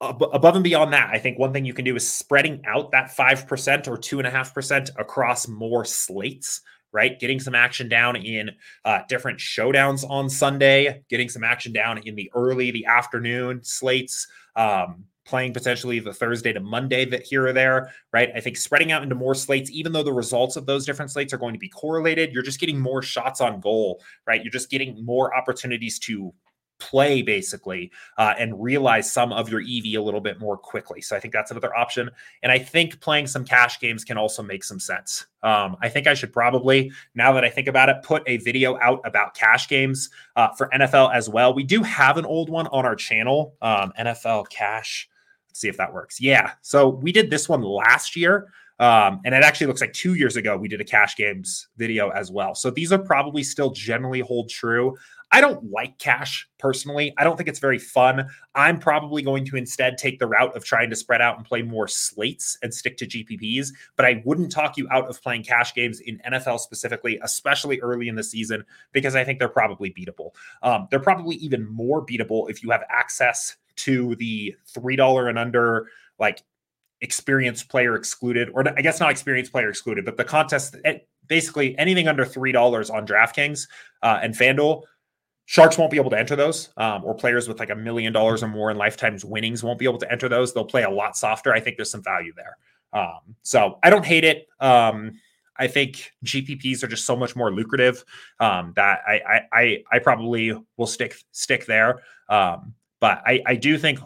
above and beyond that, I think one thing you can do is spreading out that 5% or 2.5% across more slates, right? Getting some action down in uh, different showdowns on Sunday, getting some action down in the early, the afternoon slates. Um, playing potentially the Thursday to Monday that here or there, right? I think spreading out into more slates, even though the results of those different slates are going to be correlated, you're just getting more shots on goal, right? You're just getting more opportunities to play basically uh, and realize some of your EV a little bit more quickly. So I think that's another option. And I think playing some cash games can also make some sense. Um, I think I should probably, now that I think about it, put a video out about cash games uh, for NFL as well. We do have an old one on our channel, um, NFL Cash see if that works. Yeah. So we did this one last year. Um, and it actually looks like two years ago we did a cash games video as well. So these are probably still generally hold true. I don't like cash personally. I don't think it's very fun. I'm probably going to instead take the route of trying to spread out and play more slates and stick to GPPs. But I wouldn't talk you out of playing cash games in NFL specifically, especially early in the season, because I think they're probably beatable. Um, they're probably even more beatable if you have access to the three dollar and under like experienced player excluded, or I guess not experienced player excluded, but the contest eh, basically anything under three dollars on DraftKings uh, and FanDuel. Sharks won't be able to enter those, um, or players with like a million dollars or more in lifetimes winnings won't be able to enter those. They'll play a lot softer. I think there's some value there. Um, so I don't hate it. Um, I think GPPs are just so much more lucrative um, that I, I I probably will stick stick there. Um, but I, I do think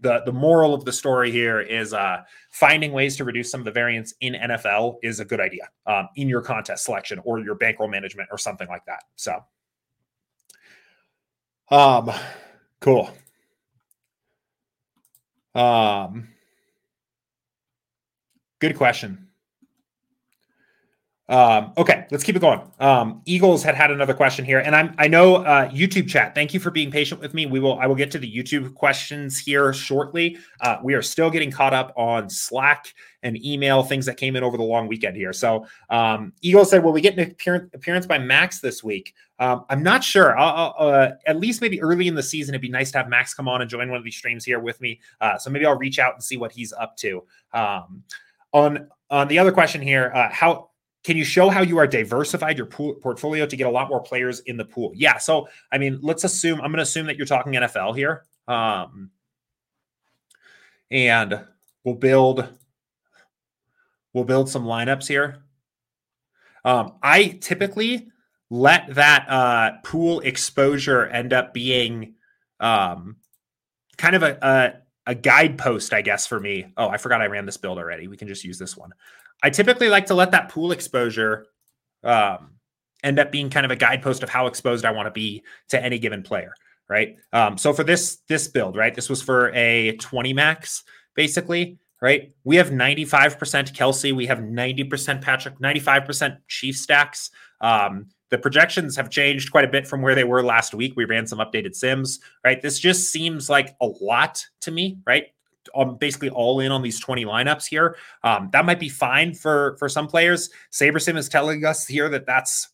the the moral of the story here is uh, finding ways to reduce some of the variance in NFL is a good idea um, in your contest selection or your bankroll management or something like that. So, um, cool. Um, good question. Um, okay, let's keep it going. Um, Eagles had had another question here, and I'm I know uh, YouTube chat. Thank you for being patient with me. We will I will get to the YouTube questions here shortly. Uh, we are still getting caught up on Slack and email things that came in over the long weekend here. So um, Eagles said, "Will we get an appearance, appearance by Max this week?" Um, I'm not sure. I'll, I'll, uh, at least maybe early in the season, it'd be nice to have Max come on and join one of these streams here with me. Uh, so maybe I'll reach out and see what he's up to. Um, on on the other question here, uh, how can you show how you are diversified your pool, portfolio to get a lot more players in the pool? Yeah. So, I mean, let's assume I'm going to assume that you're talking NFL here. Um, and we'll build we'll build some lineups here. Um, I typically let that uh, pool exposure end up being um, kind of a, a a guidepost, I guess, for me. Oh, I forgot I ran this build already. We can just use this one. I typically like to let that pool exposure um, end up being kind of a guidepost of how exposed I want to be to any given player, right? Um, so for this this build, right, this was for a 20 max, basically, right? We have 95% Kelce, we have 90% Patrick, 95% Chief stacks. Um, the projections have changed quite a bit from where they were last week. We ran some updated sims, right? This just seems like a lot to me, right? I'm basically all in on these 20 lineups here. Um, that might be fine for for some players. SaberSim is telling us here that that's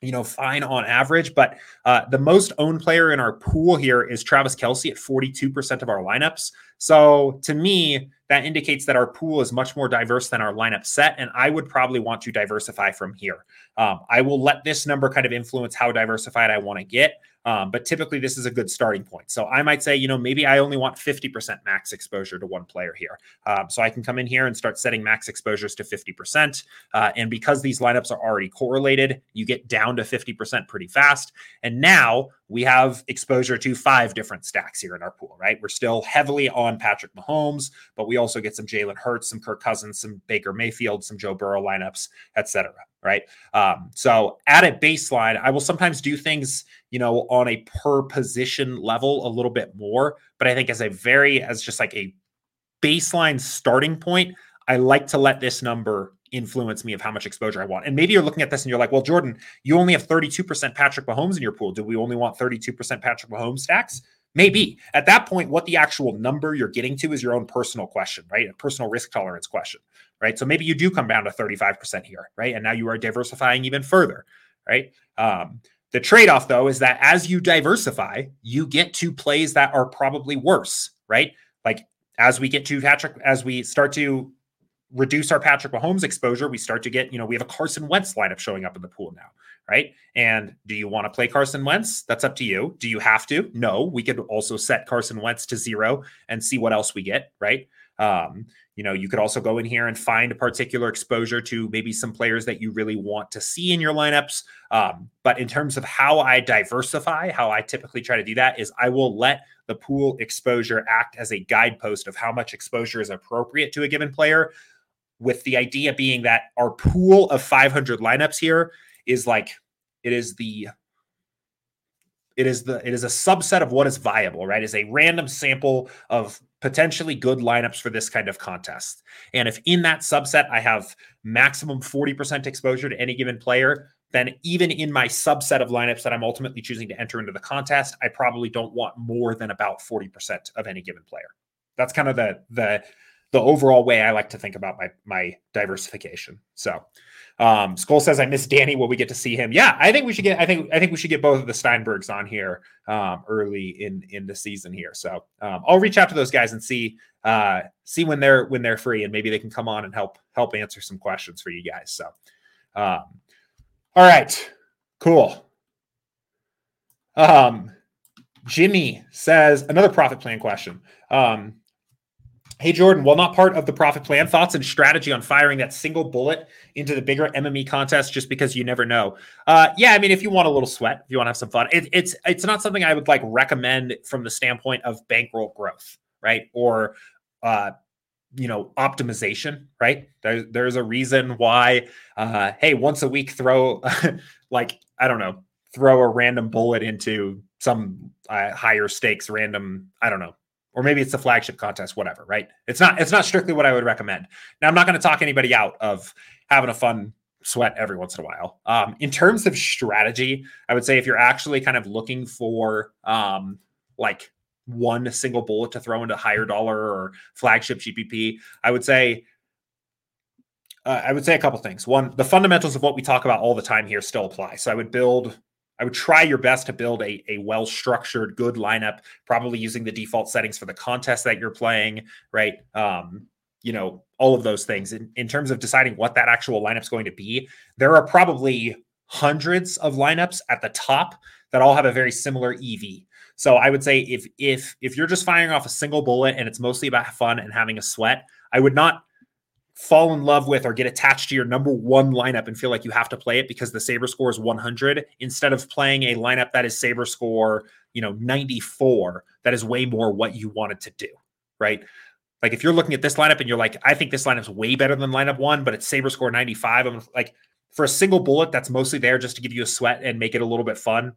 you know, fine on average. But uh, the most owned player in our pool here is Travis Kelce at 42% of our lineups. So to me, that indicates that our pool is much more diverse than our lineup set. And I would probably want to diversify from here. Um, I will let this number kind of influence how diversified I want to get. Um, but typically, this is a good starting point. So I might say, you know, maybe I only want 50% max exposure to one player here. Um, so I can come in here and start setting max exposures to 50%. Uh, and because these lineups are already correlated, you get down to 50% pretty fast. And now we have exposure to five different stacks here in our pool, right? We're still heavily on Patrick Mahomes, but we also get some Jalen Hurts, some Kirk Cousins, some Baker Mayfield, some Joe Burrow lineups, etc right? Um, so at a baseline, I will sometimes do things, you know, on a per position level a little bit more. But I think as a very, as just like a baseline starting point, I like to let this number influence me of how much exposure I want. And maybe you're looking at this and you're like, well, Jordan, you only have 32% Patrick Mahomes in your pool. Do we only want 32% Patrick Mahomes stacks? Maybe at that point, what the actual number you're getting to is your own personal question, right? A personal risk tolerance question right? So maybe you do come down to 35% here, right? And now you are diversifying even further, right? Um, the trade off, though, is that as you diversify, you get to plays that are probably worse, right? Like as we get to Patrick, as we start to reduce our Patrick Mahomes exposure, we start to get, you know, we have a Carson Wentz lineup showing up in the pool now, right? And do you want to play Carson Wentz? That's up to you. Do you have to? No. We could also set Carson Wentz to zero and see what else we get, right? Um, you know, you could also go in here and find a particular exposure to maybe some players that you really want to see in your lineups. Um, but in terms of how I diversify, how I typically try to do that is I will let the pool exposure act as a guidepost of how much exposure is appropriate to a given player, with the idea being that our pool of 500 lineups here is like it is the it is the it is a subset of what is viable right is a random sample of potentially good lineups for this kind of contest. And if in that subset I have maximum 40% exposure to any given player, then even in my subset of lineups that I'm ultimately choosing to enter into the contest, I probably don't want more than about 40% of any given player. That's kind of the the the overall way I like to think about my my diversification. So um, Skull says I miss Danny. Will we get to see him? Yeah, I think we should get. I think I think we should get both of the Steinbergs on here um, early in in the season here. So um, I'll reach out to those guys and see uh, see when they're when they're free, and maybe they can come on and help help answer some questions for you guys. So, um, all right, cool. Um, Jimmy says another profit plan question. Um, Hey, Jordan, while not part of the profit plan, thoughts and strategy on firing that single bullet into the bigger MME contest just because you never know? Uh, yeah, I mean, if you want a little sweat, if you want to have some fun, it, it's it's not something I would like recommend from the standpoint of bankroll growth, right? Or, uh, you know, optimization, right? There, there's a reason why, uh, hey, once a week, throw like, I don't know, throw a random bullet into some uh, higher stakes random, I don't know, or maybe it's the flagship contest, whatever, right? It's not it's not strictly what I would recommend. Now I'm not going to talk anybody out of having a fun sweat every once in a while. Um, in terms of strategy, I would say if you're actually kind of looking for um, like one single bullet to throw into higher dollar or flagship GPP, I would say uh, I would say a couple things. One, the fundamentals of what we talk about all the time here still apply. So I would build I would try your best to build a, a well structured, good lineup, probably using the default settings for the contest that you're playing, right? Um, you know, all of those things. In, in terms of deciding what that actual lineup is going to be, there are probably hundreds of lineups at the top that all have a very similar EV. So I would say if if if you're just firing off a single bullet and it's mostly about fun and having a sweat, I would not fall in love with or get attached to your number one lineup and feel like you have to play it because the saber score is 100 instead of playing a lineup that is saber score you know, 94, that is way more what you wanted to do, right? Like if you're looking at this lineup and you're like, I think this lineup's way better than lineup one, but it's Saber score 95. I'm like, for a single bullet that's mostly there just to give you a sweat and make it a little bit fun.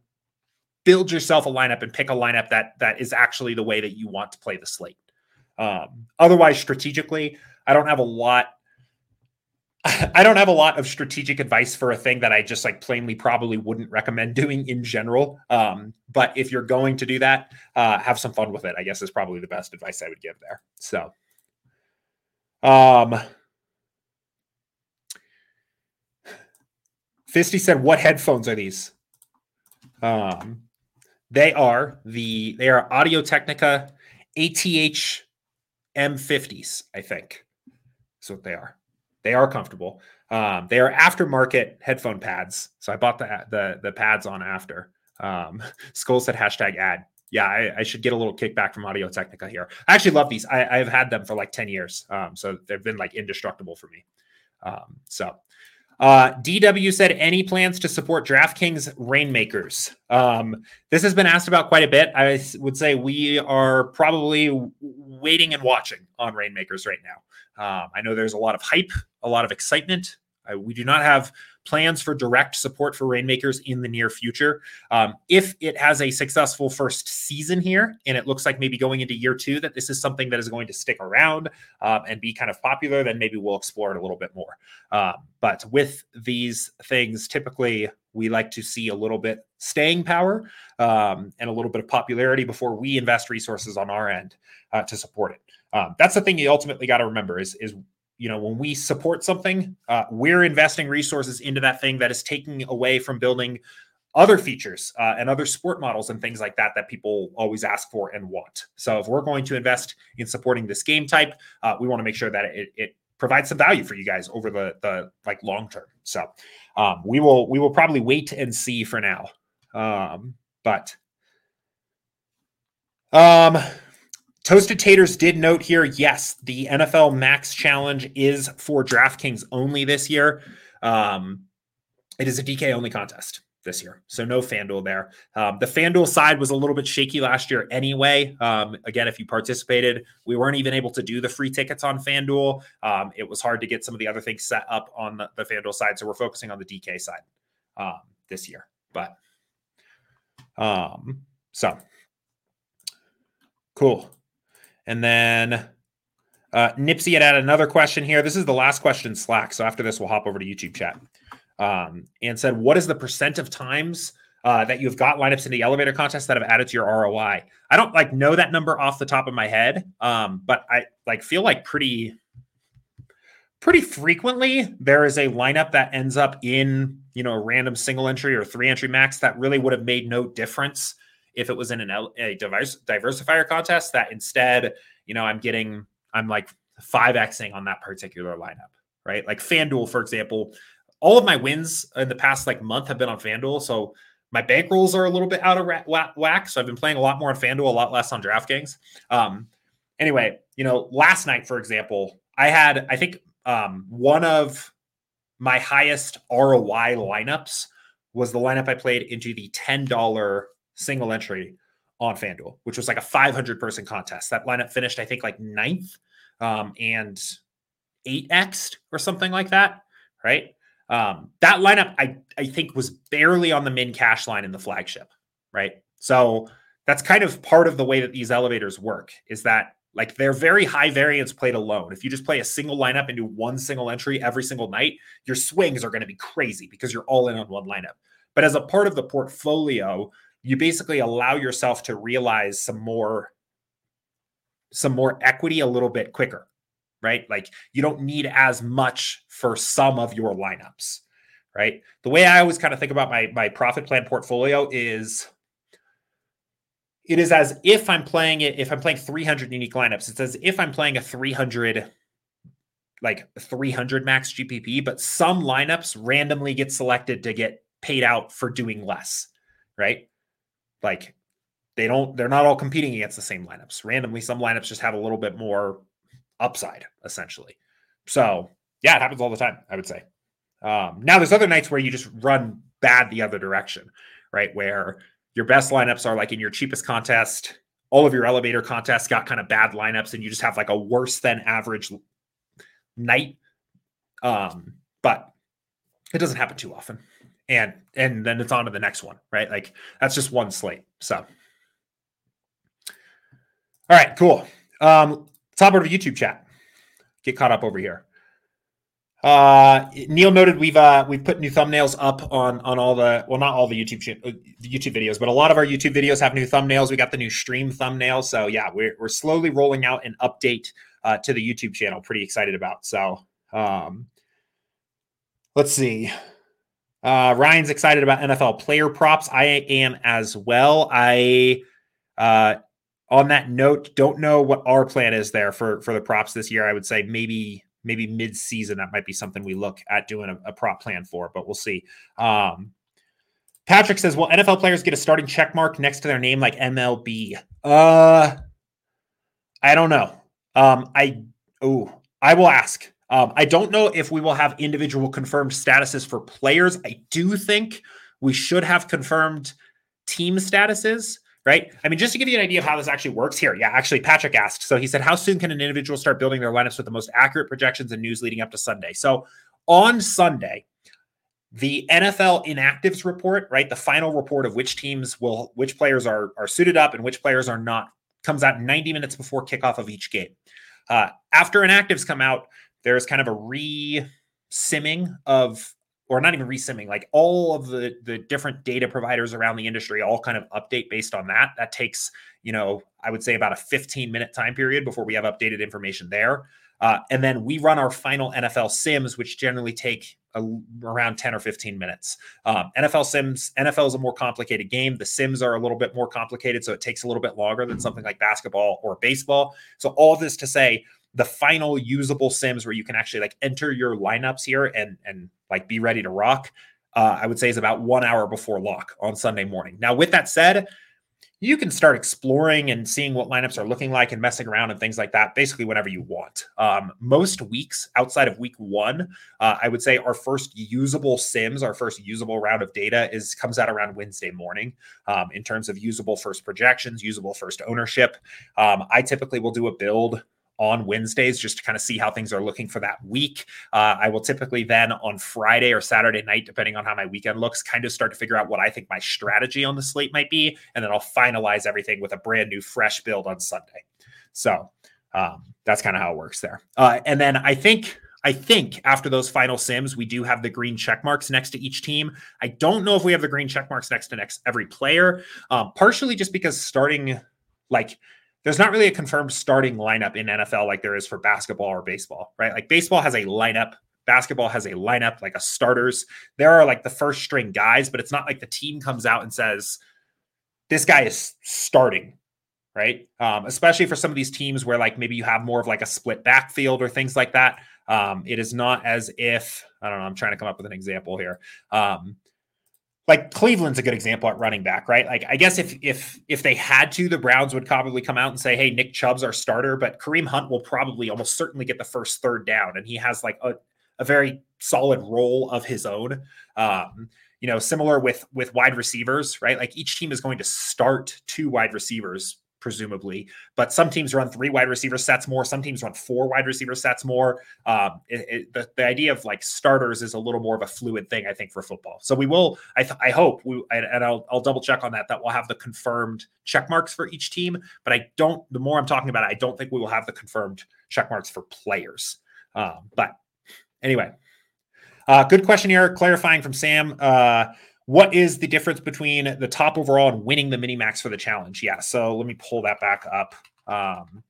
Build yourself a lineup and pick a lineup that that is actually the way that you want to play the slate. Um, otherwise, strategically, I don't have a lot. I don't have a lot of strategic advice for a thing that I just like plainly probably wouldn't recommend doing in general. Um, but if you're going to do that, uh, have some fun with it. I guess is probably the best advice I would give there. So, um, Fisty said, "What headphones are these?" Um, they are the they are Audio Technica ATH M50s. I think that's what they are. They are comfortable. Um, they are aftermarket headphone pads. So I bought the the the pads on after. Um, Skull said hashtag ad. Yeah, I, I, should get a little kickback from Audio Technica here. I actually love these. I, have had them for like 10 years. Um, so they've been like indestructible for me. Um, so uh, DW said, any plans to support DraftKings Rainmakers? Um, this has been asked about quite a bit. I would say we are probably waiting and watching on Rainmakers right now. Um, I know there's a lot of hype, a lot of excitement. I, we do not have plans for direct support for Rainmakers in the near future. Um, if it has a successful first season here, and it looks like maybe going into year two that this is something that is going to stick around um, and be kind of popular, then maybe we'll explore it a little bit more. Um, but with these things, typically we like to see a little bit staying power um, and a little bit of popularity before we invest resources on our end uh, to support it. Um, that's the thing you ultimately got to remember is is you know when we support something uh, we're investing resources into that thing that is taking away from building other features uh, and other sport models and things like that that people always ask for and want. So if we're going to invest in supporting this game type uh, we want to make sure that it, it provides some value for you guys over the the like long term. So um, we will we will probably wait and see for now. Um, but um Toasted Taters did note here yes, the NFL Max Challenge is for DraftKings only this year. Um, it is a DK only contest this year. So no FanDuel there. Um, the FanDuel side was a little bit shaky last year anyway. Um, again, if you participated, we weren't even able to do the free tickets on FanDuel. Um, it was hard to get some of the other things set up on the, the FanDuel side. So we're focusing on the DK side um, this year. But um, so cool. And then uh, Nipsey had added another question here. This is the last question Slack. So after this, we'll hop over to YouTube chat. Um, and said, what is the percent of times uh, that you've got lineups in the elevator contest that have added to your ROI? I don't like know that number off the top of my head, um, but I like feel like pretty pretty frequently there is a lineup that ends up in you know a random single entry or three entry max that really would have made no difference if it was in an, a device diversifier contest that instead, you know, I'm getting, I'm like 5Xing on that particular lineup, right? Like FanDuel, for example, all of my wins in the past like month have been on FanDuel. So my bankrolls are a little bit out of whack. So I've been playing a lot more on FanDuel, a lot less on DraftKings. Um, anyway, you know, last night, for example, I had, I think, um, one of my highest ROI lineups was the lineup I played into the $10 single entry on FanDuel, which was like a 500 person contest. That lineup finished, I think, like ninth um, and 8x or something like that. Right. Um, that lineup, I, I think, was barely on the min cash line in the flagship. Right. So that's kind of part of the way that these elevators work is that like they're very high variance played alone. If you just play a single lineup and do one single entry every single night, your swings are going to be crazy because you're all in on one lineup. But as a part of the portfolio, you basically allow yourself to realize some more some more equity a little bit quicker right? Like you don't need as much for some of your lineups right? The way i always kind of think about my my profit plan portfolio is it is as if i'm playing it if i'm playing 300 unique lineups it's as if i'm playing a 300 like 300 max gpp but some lineups randomly get selected to get paid out for doing less right like they don't they're not all competing against the same lineups. Randomly, some lineups just have a little bit more upside, essentially. So yeah, it happens all the time, I would say. Um, now there's other nights where you just run bad the other direction, right? Where your best lineups are like in your cheapest contest. All of your elevator contests got kind of bad lineups, and you just have like a worse than average night. Um, but it doesn't happen too often. And and then it's on to the next one, right? Like that's just one slate. So all right, cool. Um, top of YouTube chat. Get caught up over here. Uh, Neil noted we've uh, we've put new thumbnails up on on all the well not all the YouTube uh, YouTube videos, but a lot of our YouTube videos have new thumbnails. We got the new stream thumbnail, so yeah, we're we're slowly rolling out an update uh, to the YouTube channel. Pretty excited about. So um, let's see. Uh, Ryan's excited about NFL player props. I am as well. I uh, on that note, don't know what our plan is there for for the props this year. I would say maybe maybe mid season that might be something we look at doing a, a prop plan for, but we'll see. Um, Patrick says, "Will NFL players get a starting check mark next to their name like MLB?" Uh, I don't know. Um, I oh, I will ask. Um, I don't know if we will have individual confirmed statuses for players. I do think we should have confirmed team statuses right? I mean, just to give you an idea of how this actually works here. Yeah, actually, Patrick asked. So he said, How soon can an individual start building their lineups with the most accurate projections and news leading up to Sunday? So on Sunday, the NFL inactives report, right? The final report of which teams will, which players are are suited up and which players are not, comes out 90 minutes before kickoff of each game. Uh, after inactives come out, there's kind of a re simming of or not even resimming, like all of the the different data providers around the industry all kind of update based on that. That takes, you know, I would say about a 15 minute time period before we have updated information there. Uh, and then we run our final NFL sims, which generally take a, around 10 or 15 minutes. Um, NFL sims, NFL is a more complicated game. The sims are a little bit more complicated, so it takes a little bit longer than something like basketball or baseball. So all this to say, the final usable sims where you can actually like enter your lineups here and and like be ready to rock uh, i would say is about one hour before lock on sunday morning. Now with that said you can start exploring and seeing what lineups are looking like and messing around and things like that basically whenever you want. Um, most weeks outside of week one uh, i would say our first usable sims our first usable round of data is comes out around wednesday morning um, in terms of usable first projections usable first ownership. Um, i typically will do a build on Wednesdays just to kind of see how things are looking for that week. Uh, I will typically then on Friday or Saturday night, depending on how my weekend looks, kind of start to figure out what I think my strategy on the slate might be. And then I'll finalize everything with a brand new, fresh build on Sunday. So um, that's kind of how it works there. Uh, and then I think. I think after those final sims, we do have the green check marks next to each team. I don't know if we have the green check marks next to next every player, um, partially just because starting like there's not really a confirmed starting lineup in NFL like there is for basketball or baseball, right? Like baseball has a lineup, basketball has a lineup, like a starters. There are like the first string guys, but it's not like the team comes out and says, this guy is starting, right? Um, especially for some of these teams where like maybe you have more of like a split backfield or things like that. Um, it is not as if, I don't know, I'm trying to come up with an example here. Um, like Cleveland's a good example at running back, right? Like I guess if if if they had to, the Browns would probably come out and say, "Hey, Nick Chubb's our starter," but Kareem Hunt will probably almost certainly get the first third down, and he has like a, a very solid role of his own. Um, you know, similar with with wide receivers, right? Like each team is going to start two wide receivers presumably. But some teams run three wide receiver sets more. Some teams run four wide receiver sets more. Um, it, it, the, the idea of like starters is a little more of a fluid thing, I think, for football. So we will, I, th- I hope, we, and I'll, I'll double check on that, that we'll have the confirmed check marks for each team. But I don't, the more I'm talking about it, I don't think we will have the confirmed check marks for players. Um, but anyway, uh, good question here. Clarifying from Sam. Uh, what is the difference between the top overall and winning the mini max for the challenge? Yeah, so let me pull that back up. Um,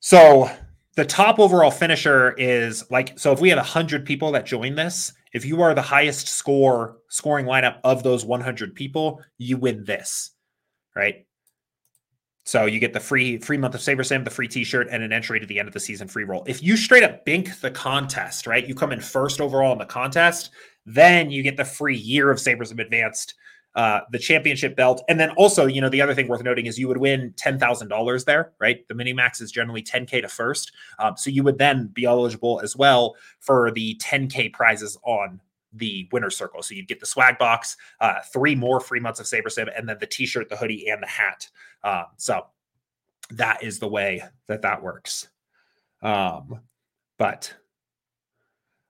so the top overall finisher is like so if we have 100 people that join this if you are the highest score scoring lineup of those 100 people you win this right so you get the free free month of SaberSim, the free T-shirt, and an entry to the end of the season free roll. If you straight up bink the contest, right? You come in first overall in the contest, then you get the free year of SaberSim Advanced, uh, the championship belt, and then also, you know, the other thing worth noting is you would win ten thousand dollars there, right? The mini max is generally ten k to first, um, so you would then be eligible as well for the ten k prizes on the winner circle. So you'd get the swag box, uh, three more free months of SaberSim, and then the t-shirt, the hoodie, and the hat. Um, so that is the way that that works. Um, but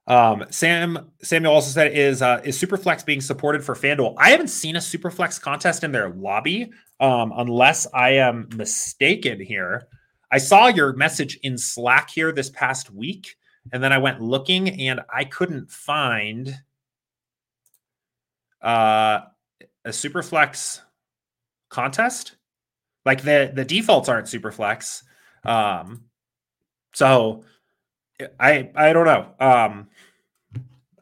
um, Sam Samuel also said is uh, is Superflex being supported for FanDuel? I haven't seen a Superflex contest in their lobby, um, unless I am mistaken here. I saw your message in Slack here this past week, and then I went looking and I couldn't find uh, a Superflex contest. Like the the defaults aren't Superflex, um, so I I don't know. Um,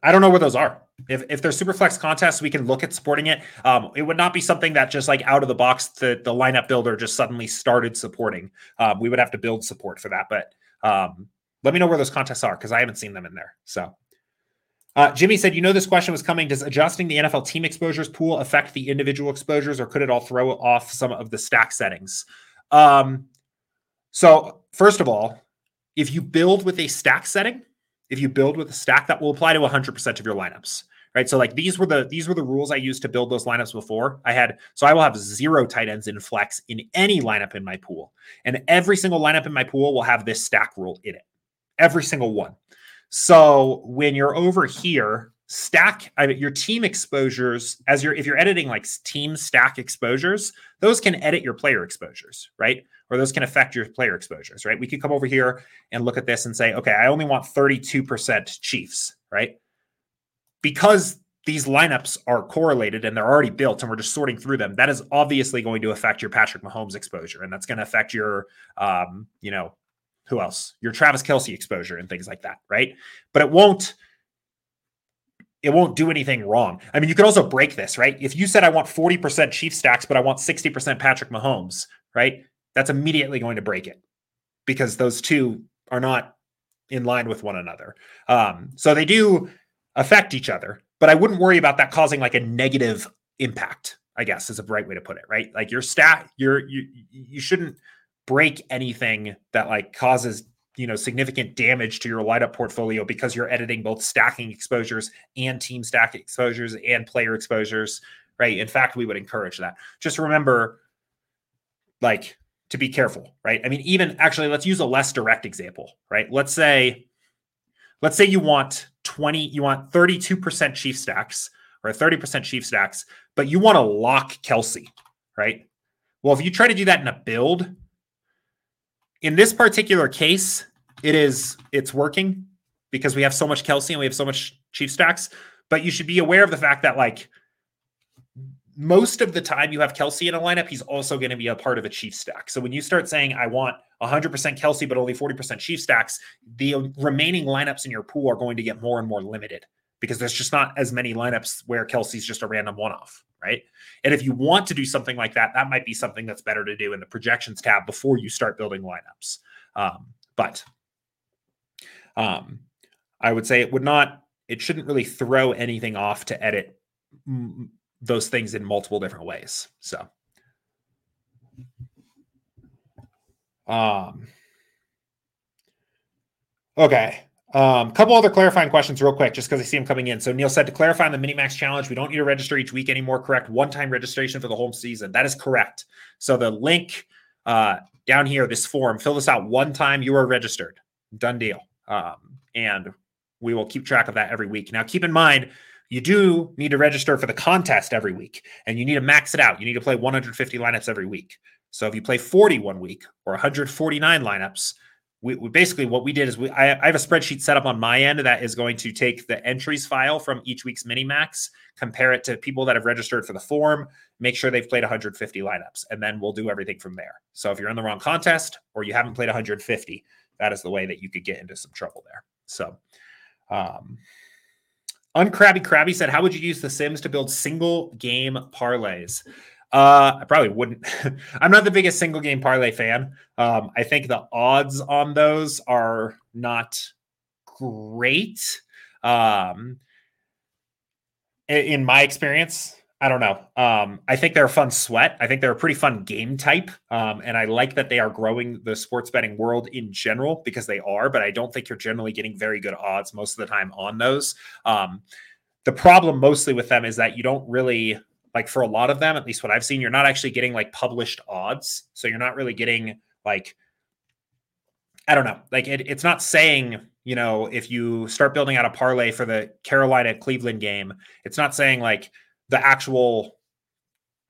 I don't know where those are. If if there's Superflex contests, we can look at supporting it. Um, it would not be something that just like out of the box the the lineup builder just suddenly started supporting. Um, we would have to build support for that. But um, let me know where those contests are because I haven't seen them in there. So. Uh, Jimmy said, "You know this question was coming. Does adjusting the NFL team exposures pool affect the individual exposures, or could it all throw off some of the stack settings?" Um, so, first of all, if you build with a stack setting, if you build with a stack, that will apply to 100% of your lineups. Right. So like these were the these were the rules I used to build those lineups before. I had so I will have zero tight ends in flex in any lineup in my pool. And every single lineup in my pool will have this stack rule in it. Every single one. So when you're over here, stack I mean, your team exposures as you're if you're editing like team stack exposures, those can edit your player exposures, right? or those can affect your player exposures, right? We could come over here and look at this and say, okay, I only want 32% Chiefs, right? Because these lineups are correlated and they're already built and we're just sorting through them, that is obviously going to affect your Patrick Mahomes exposure. And that's going to affect your, um, you know, who else? Your Travis Kelce exposure and things like that, right? But it won't it won't do anything wrong. I mean, you could also break this, right? If you said I want 40% Chief stacks, but I want 60% Patrick Mahomes, right? that's immediately going to break it because those two are not in line with one another. Um, so they do affect each other, but I wouldn't worry about that causing like a negative impact. I guess is a right way to put it, right? Like your stat, your you you shouldn't break anything that like causes you know significant damage to your light up portfolio because you're editing both stacking exposures and team stack exposures and player exposures, right? In fact, we would encourage that. Just remember, like to be careful, right? I mean, even actually, let's use a less direct example, right? Let's say, let's say you want 20, you want 32% Chief stacks or 30% Chief stacks, but you want to lock Kelce right? Well, if you try to do that in a build, in this particular case, it is it's working because we have so much Kelce and we have so much Chief stacks. But you should be aware of the fact that like most of the time you have Kelce in a lineup, he's also going to be a part of a Chief stack. So when you start saying, I want 100% Kelce, but only 40% Chief stacks, the remaining lineups in your pool are going to get more and more limited because there's just not as many lineups where Kelce's just a random one off, right? And if you want to do something like that, that might be something that's better to do in the projections tab before you start building lineups. Um, but um, I would say it would not, it shouldn't really throw anything off to edit those things in multiple different ways. So, um, okay. Um, couple other clarifying questions, real quick, just because I see them coming in. So Neil said to clarify on the Minimax challenge, we don't need to register each week anymore. Correct? One-time registration for the whole season. That is correct. So the link uh, down here, this form, fill this out one time. You are registered. Done deal. Um, and we will keep track of that every week. Now, keep in mind you do need to register for the contest every week and you need to max it out. You need to play 150 lineups every week. So if you play 40 one week or 149 lineups, we, we basically what we did is we I, I, have a spreadsheet set up on my end that is going to take the entries file from each week's mini max, compare it to people that have registered for the form, make sure they've played 150 lineups, and then we'll do everything from there. So if you're in the wrong contest or you haven't played 150, that is the way that you could get into some trouble there. So um Uncrabby Crabby said, How would you use the Sims to build single game parlays? Uh, I probably wouldn't. I'm not the biggest single game parlay fan. Um, I think the odds on those are not great. Um, in my experience, I don't know. Um, I think they're a fun sweat. I think they're a pretty fun game type. Um, and I like that they are growing the sports betting world in general because they are, but I don't think you're generally getting very good odds most of the time on those. Um, the problem mostly with them is that you don't really like for a lot of them, at least what I've seen, you're not actually getting like published odds. So you're not really getting like I don't know, like it, it's not saying you know if you start building out a parlay for the Carolina Cleveland game, it's not saying like the actual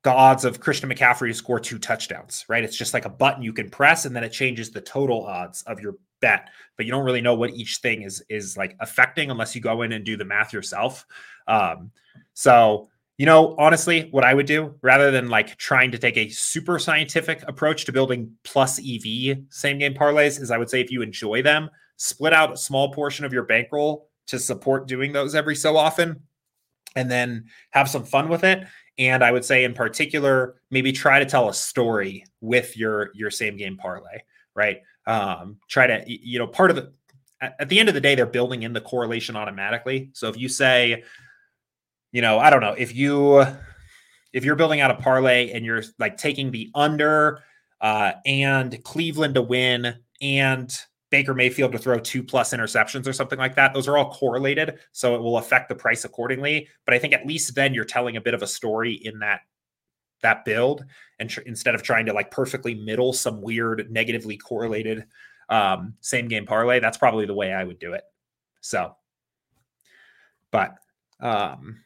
the odds of Christian McCaffrey to score two touchdowns, right? It's just like a button you can press and then it changes the total odds of your bet, but you don't really know what each thing is is like affecting unless you go in and do the math yourself. Um, so you know, honestly, what I would do rather than like trying to take a super scientific approach to building plus EV same game parlays is I would say if you enjoy them, split out a small portion of your bankroll to support doing those every so often and then have some fun with it. And i would say in particular maybe try to tell a story with your your same game parlay right? Um try to you know part of the at the end of the day they're building in the correlation automatically. So if you say you know i don't know if you if you're building out a parlay and you're like taking the under uh and cleveland to win and Baker Mayfield to throw two plus interceptions or something like that. Those are all correlated, so it will affect the price accordingly. But I think at least then you're telling a bit of a story in that that build, and tr- instead of trying to like perfectly middle some weird negatively correlated um, same game parlay, that's probably the way I would do it. So, but um,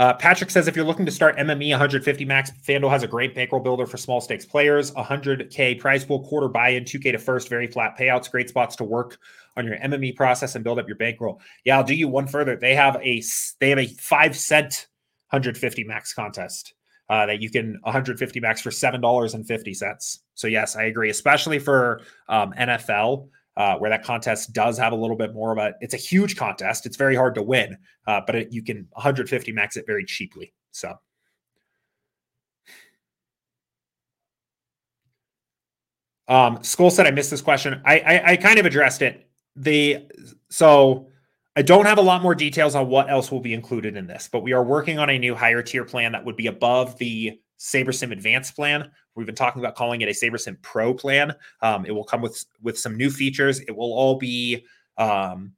uh, Patrick says if you're looking to start MME 150 max, FanDuel has a great bankroll builder for small stakes players. 100K prize pool, quarter buy in, 2K to first, very flat payouts, great spots to work on your MME process and build up your bankroll. Yeah, I'll do you one further. They have a they have a five cent 150 max contest uh, that you can 150 max for seven dollars and fifty cents. So yes, I agree, especially for um, NFL uh, where that contest does have a little bit more of a. It's a huge contest. It's very hard to win, uh, but it, you can 150 max it very cheaply. So. Um, Skull said I missed this question. I, I I kind of addressed it. The so I don't have a lot more details on what else will be included in this, but we are working on a new higher tier plan that would be above the SaberSim Advanced plan. We've been talking about calling it a SaberSim Pro plan. Um, it will come with with some new features. It will all be, um,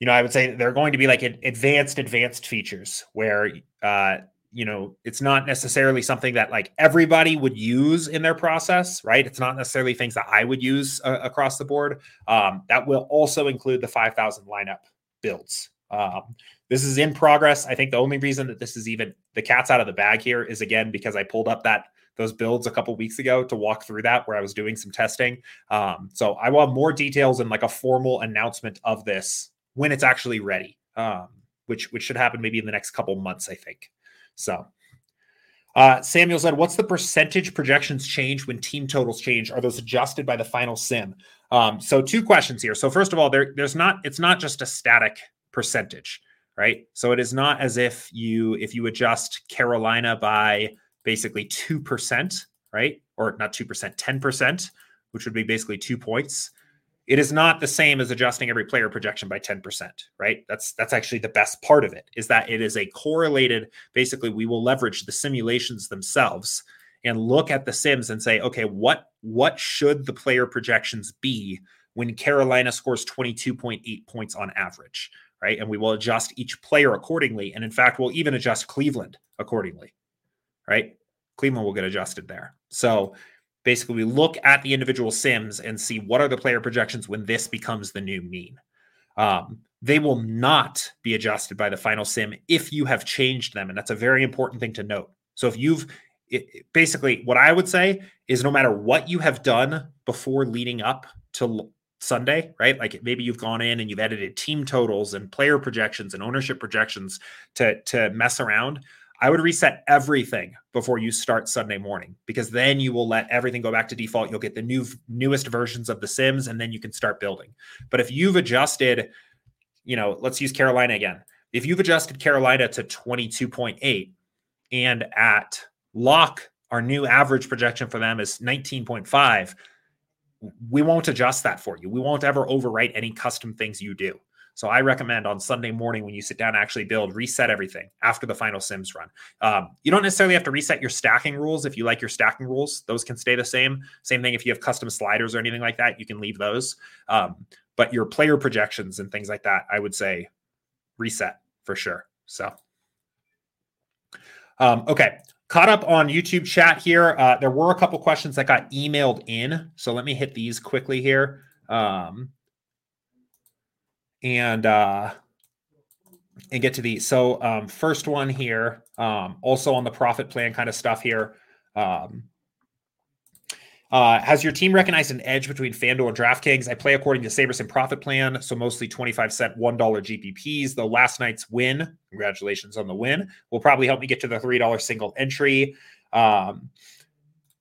you know, I would say they're going to be like advanced, advanced features where, uh, you know, it's not necessarily something that like everybody would use in their process, right? It's not necessarily things that I would use uh, across the board. Um, that will also include the 5,000 lineup builds. Um, this is in progress. I think the only reason that this is even the cat's out of the bag here is again because I pulled up that those builds a couple weeks ago to walk through that where I was doing some testing. Um, so I want more details and like a formal announcement of this when it's actually ready, um, which which should happen maybe in the next couple months, I think. So. Uh, Samuel said, "What's the percentage projections change when team totals change? Are those adjusted by the final sim?" Um, so, two questions here. So, first of all, there, there's not. It's not just a static percentage right? So it is not as if you if you adjust Carolina by basically 2%, right? Or not 2%, 10%, which would be basically 2 points. It is not the same as adjusting every player projection by 10%, right? That's that's actually the best part of it is that it is a correlated basically we will leverage the simulations themselves and look at the sims and say, okay, what what should the player projections be when Carolina scores 22.8 points on average, right? And we will adjust each player accordingly. And in fact, we'll even adjust Cleveland accordingly, right? Cleveland will get adjusted there. So basically, we look at the individual sims and see what are the player projections when this becomes the new mean. Um, they will not be adjusted by the final sim if you have changed them. And that's a very important thing to note. So if you've it, basically what I would say is no matter what you have done before leading up to Sunday, right? Like maybe you've gone in and you've edited team totals and player projections and ownership projections to to mess around. I would reset everything before you start Sunday morning because then you will let everything go back to default. You'll get the new newest versions of the Sims and then you can start building. But if you've adjusted, you know, let's use Carolina again. If you've adjusted Carolina to 22.8 and at lock our new average projection for them is 19.5 we won't adjust that for you. We won't ever overwrite any custom things you do. So I recommend on Sunday morning when you sit down actually build, reset everything after the final Sims run. Um, you don't necessarily have to reset your stacking rules if you like your stacking rules; those can stay the same. Same thing if you have custom sliders or anything like that, you can leave those. Um, but your player projections and things like that, I would say reset for sure. So, um, okay, caught up on YouTube chat here. Uh, there were a couple questions that got emailed in, so let me hit these quickly here. Um, and uh, and get to these. So, um, first one here, um, also on the profit plan kind of stuff here. Um, uh, has your team recognized an edge between FanDuel and DraftKings? I play according to SaberSim profit plan, so mostly 25 cent, $1 GPPs. Though last night's win, congratulations on the win, will probably help me get to the $3 single entry. Um,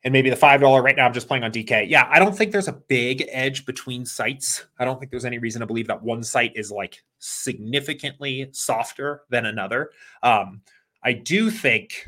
and maybe the $5 right now, I'm just playing on DK. Yeah, I don't think there's a big edge between sites. I don't think there's any reason to believe that one site is like significantly softer than another. Um, I do think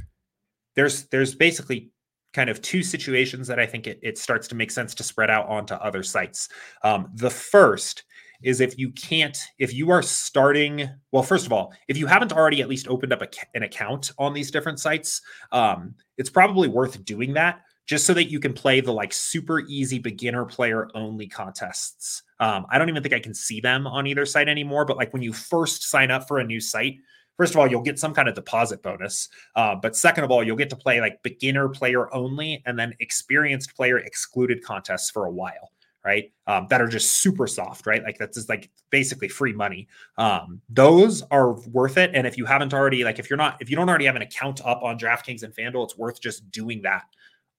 there's there's basically kind of two situations that I think it, it starts to make sense to spread out onto other sites. Um, the first is if you can't, if you are starting, well, first of all, if you haven't already at least opened up a, an account on these different sites, um, it's probably worth doing that just so that you can play the like super easy beginner player only contests. Um, I don't even think I can see them on either site anymore, but like when you first sign up for a new site, first of all, you'll get some kind of deposit bonus. Uh, but second of all, you'll get to play like beginner player only and then experienced player excluded contests for a while, right? Um, that are just super soft, right? Like that's just like basically free money. Um, those are worth it. And if you haven't already, like if you're not, if you don't already have an account up on DraftKings and FanDuel, it's worth just doing that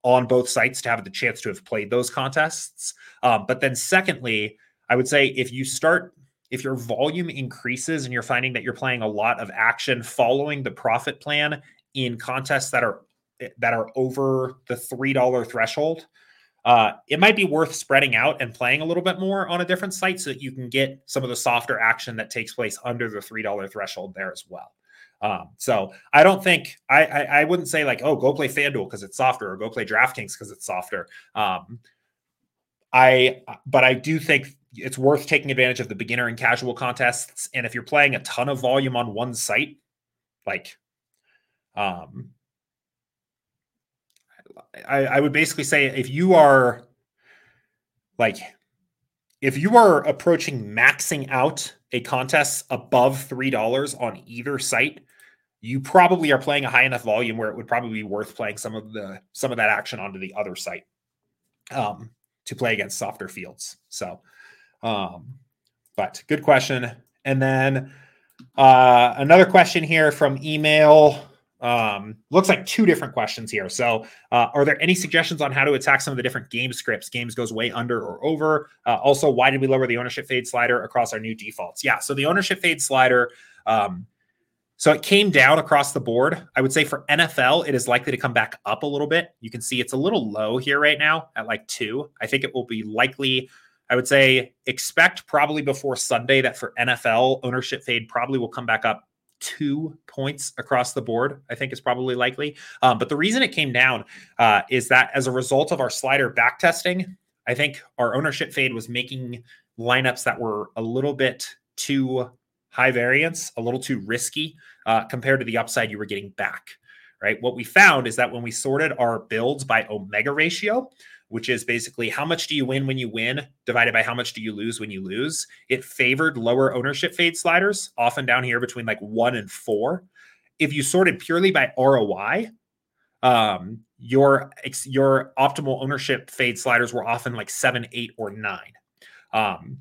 on both sites to have the chance to have played those contests. Um, but then secondly, I would say if you start if your volume increases and you're finding that you're playing a lot of action following the profit plan in contests that are that are over the three dollar threshold, uh, it might be worth spreading out and playing a little bit more on a different site so that you can get some of the softer action that takes place under the three dollar threshold there as well. Um, so I don't think I, I, I wouldn't say like oh go play FanDuel because it's softer or go play DraftKings because it's softer. Um, I but I do think it's worth taking advantage of the beginner and casual contests. And if you're playing a ton of volume on one site, like, um, I, I would basically say if you are like, if you are approaching maxing out a contest above three dollars on either site, you probably are playing a high enough volume where it would probably be worth playing some of the some of that action onto the other site um, to play against softer fields. So um, but good question. And then uh, another question here from email. Um, looks like two different questions here. So, uh, are there any suggestions on how to attack some of the different game scripts? Games goes way under or over. Uh, also, why did we lower the ownership fade slider across our new defaults? Yeah, so the ownership fade slider. Um, so it came down across the board. I would say for NFL, it is likely to come back up a little bit. You can see it's a little low here right now at like two. I think it will be likely I would say expect probably before Sunday that for NFL ownership fade probably will come back up two points across the board. I think is probably likely. Um, but the reason it came down uh, is that as a result of our slider back testing, I think our ownership fade was making lineups that were a little bit too high variance, a little too risky uh, compared to the upside you were getting back. Right. What we found is that when we sorted our builds by omega ratio, which is basically how much do you win when you win divided by how much do you lose when you lose. It favored lower ownership fade sliders, often down here between like one and four. If you sorted purely by ROI, um, your your optimal ownership fade sliders were often like seven, eight, or nine. Um,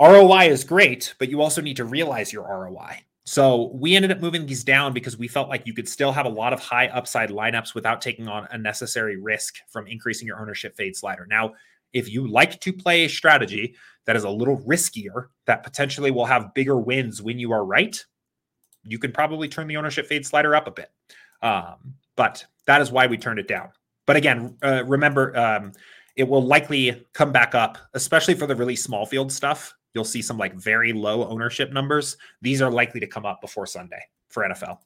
ROI is great, but you also need to realize your ROI. So we ended up moving these down because we felt like you could still have a lot of high upside lineups without taking on unnecessary risk from increasing your ownership fade slider. Now, if you like to play a strategy that is a little riskier, that potentially will have bigger wins when you are right, you can probably turn the ownership fade slider up a bit. Um, but that is why we turned it down. But again, uh, remember, um, it will likely come back up, especially for the really small field stuff you'll see some like very low ownership numbers. These are likely to come up before Sunday for NFL.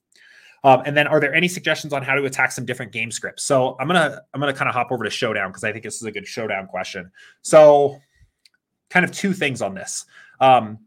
Um, and then, are there any suggestions on how to attack some different game scripts? So I'm gonna I'm gonna kind of hop over to Showdown because I think this is a good Showdown question. So, kind of two things on this. Um,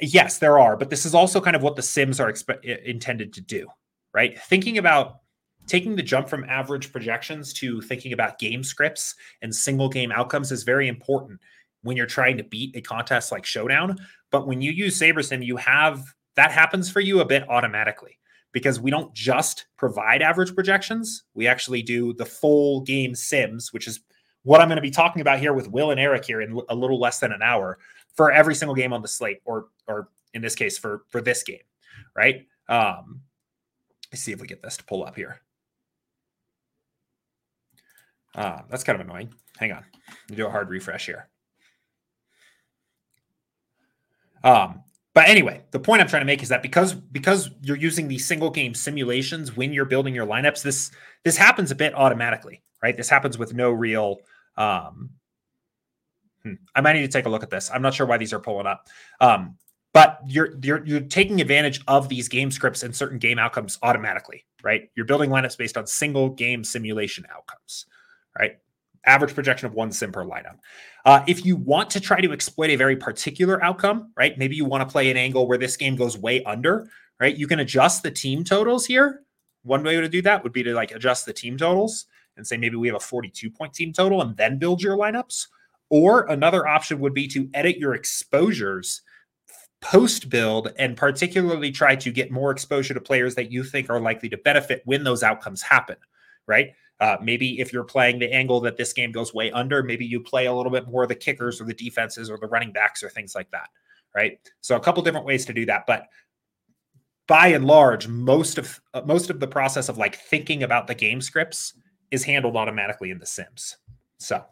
yes, there are, but this is also kind of what the Sims are intended to do, right? Thinking about taking the jump from average projections to thinking about game scripts and single game outcomes is very important when you're trying to beat a contest like Showdown. But when you use SaberSim, you have that happens for you a bit automatically because we don't just provide average projections. We actually do the full game sims, which is what I'm going to be talking about here with Will and Eric here in a little less than an hour for every single game on the slate, or or in this case for for this game, right? Um, let's see if we get this to pull up here. Uh, that's kind of annoying. Hang on, do a hard refresh here. Um, but anyway, the point I'm trying to make is that because because you're using these single game simulations when you're building your lineups, this this happens a bit automatically, right? This happens with no real. Um, hmm, I might need to take a look at this. I'm not sure why these are pulling up, um, but you're you're you're taking advantage of these game scripts and certain game outcomes automatically, right? You're building lineups based on single game simulation outcomes, right? Average projection of one sim per lineup. Uh, if you want to try to exploit a very particular outcome, right? Maybe you want to play an angle where this game goes way under, right? You can adjust the team totals here. One way to do that would be to like adjust the team totals and say maybe we have a 42 point team total and then build your lineups. Or another option would be to edit your exposures post build and particularly try to get more exposure to players that you think are likely to benefit when those outcomes happen, right? Uh, maybe if you're playing the angle that this game goes way under, maybe you play a little bit more of the kickers or the defenses or the running backs or things like that. Right. So a couple different ways to do that, but by and large, most of uh, most of the process of like thinking about the game scripts is handled automatically in the Sims. So,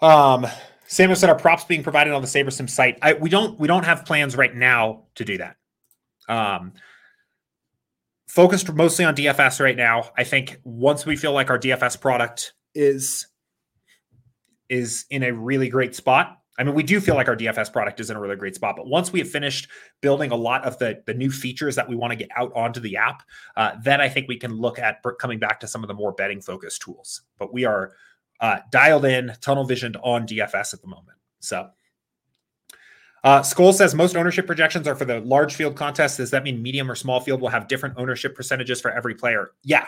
um, Samuel said our props being provided on the SaberSim site. I, we don't we don't have plans right now to do that. Um, focused mostly on DFS right now. I think once we feel like our DFS product is is in a really great spot. I mean, we do feel like our DFS product is in a really great spot, but once we have finished building a lot of the the new features that we want to get out onto the app, uh, then I think we can look at coming back to some of the more betting focused tools. But we are uh, dialed in, tunnel visioned on DFS at the moment. So uh, Skull says most ownership projections are for the large field contest. Does that mean medium or small field will have different ownership percentages for every player? Yeah,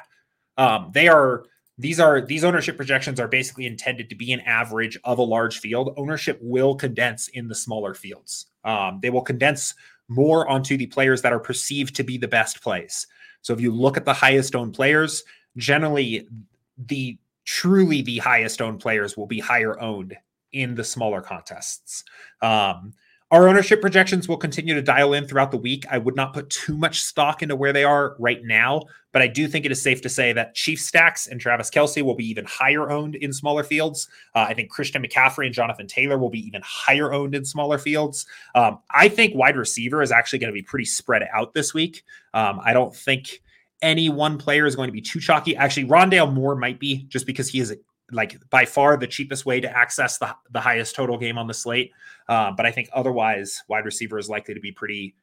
um, they are. These are these ownership projections are basically intended to be an average of a large field. Ownership will condense in the smaller fields. Um, they will condense more onto the players that are perceived to be the best plays. So if you look at the highest owned players, generally the truly the highest owned players will be higher owned in the smaller contests. Um, our ownership projections will continue to dial in throughout the week. I would not put too much stock into where they are right now, but I do think it is safe to say that Chief Stacks and Travis Kelce will be even higher owned in smaller fields. Uh, I think Christian McCaffrey and Jonathan Taylor will be even higher owned in smaller fields. Um, I think wide receiver is actually going to be pretty spread out this week. Um, I don't think any one player is going to be too chalky. Actually, Rondale Moore might be just because he is like by far the cheapest way to access the, the highest total game on the slate. Uh, but I think otherwise, wide receiver is likely to be pretty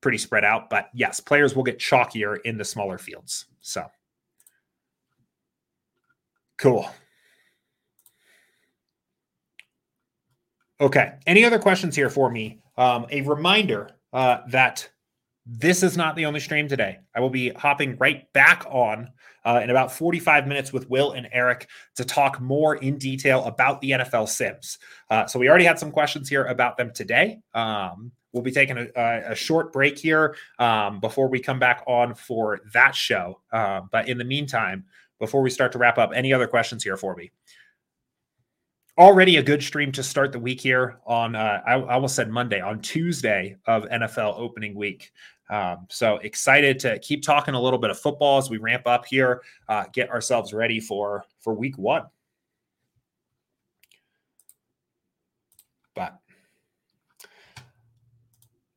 pretty spread out. But yes, players will get chalkier in the smaller fields. So cool. Okay. Any other questions here for me? Um, a reminder uh, that this is not the only stream today. I will be hopping right back on uh, in about 45 minutes with Will and Eric to talk more in detail about the NFL Sims. Uh, so we already had some questions here about them today. Um, we'll be taking a, a short break here um, before we come back on for that show. Uh, but in the meantime, before we start to wrap up, any other questions here for me? Already a good stream to start the week here on uh, I, I almost said monday on tuesday of nfl opening week um, so excited to keep talking a little bit of football as we ramp up here, uh, get ourselves ready for for week one. But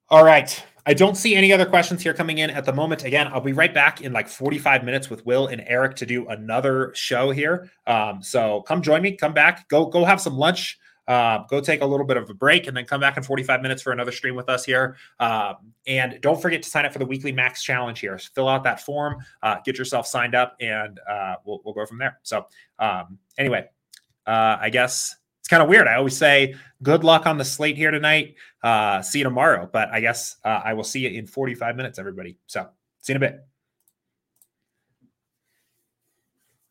all right. I don't see any other questions here coming in at the moment. Again, I'll be right back in like 45 minutes with Will and Eric to do another show here. Um, so come join me, come back, go go have some lunch. Uh, go take a little bit of a break and then come back in 45 minutes for another stream with us here. Um, and don't forget to sign up for the weekly max challenge here. So fill out that form, uh, get yourself signed up, and uh, we'll, we'll go from there. So, um, anyway, uh, I guess it's kind of weird. I always say good luck on the slate here tonight. Uh, see you tomorrow. But I guess uh, I will see you in 45 minutes, everybody. So, see you in a bit.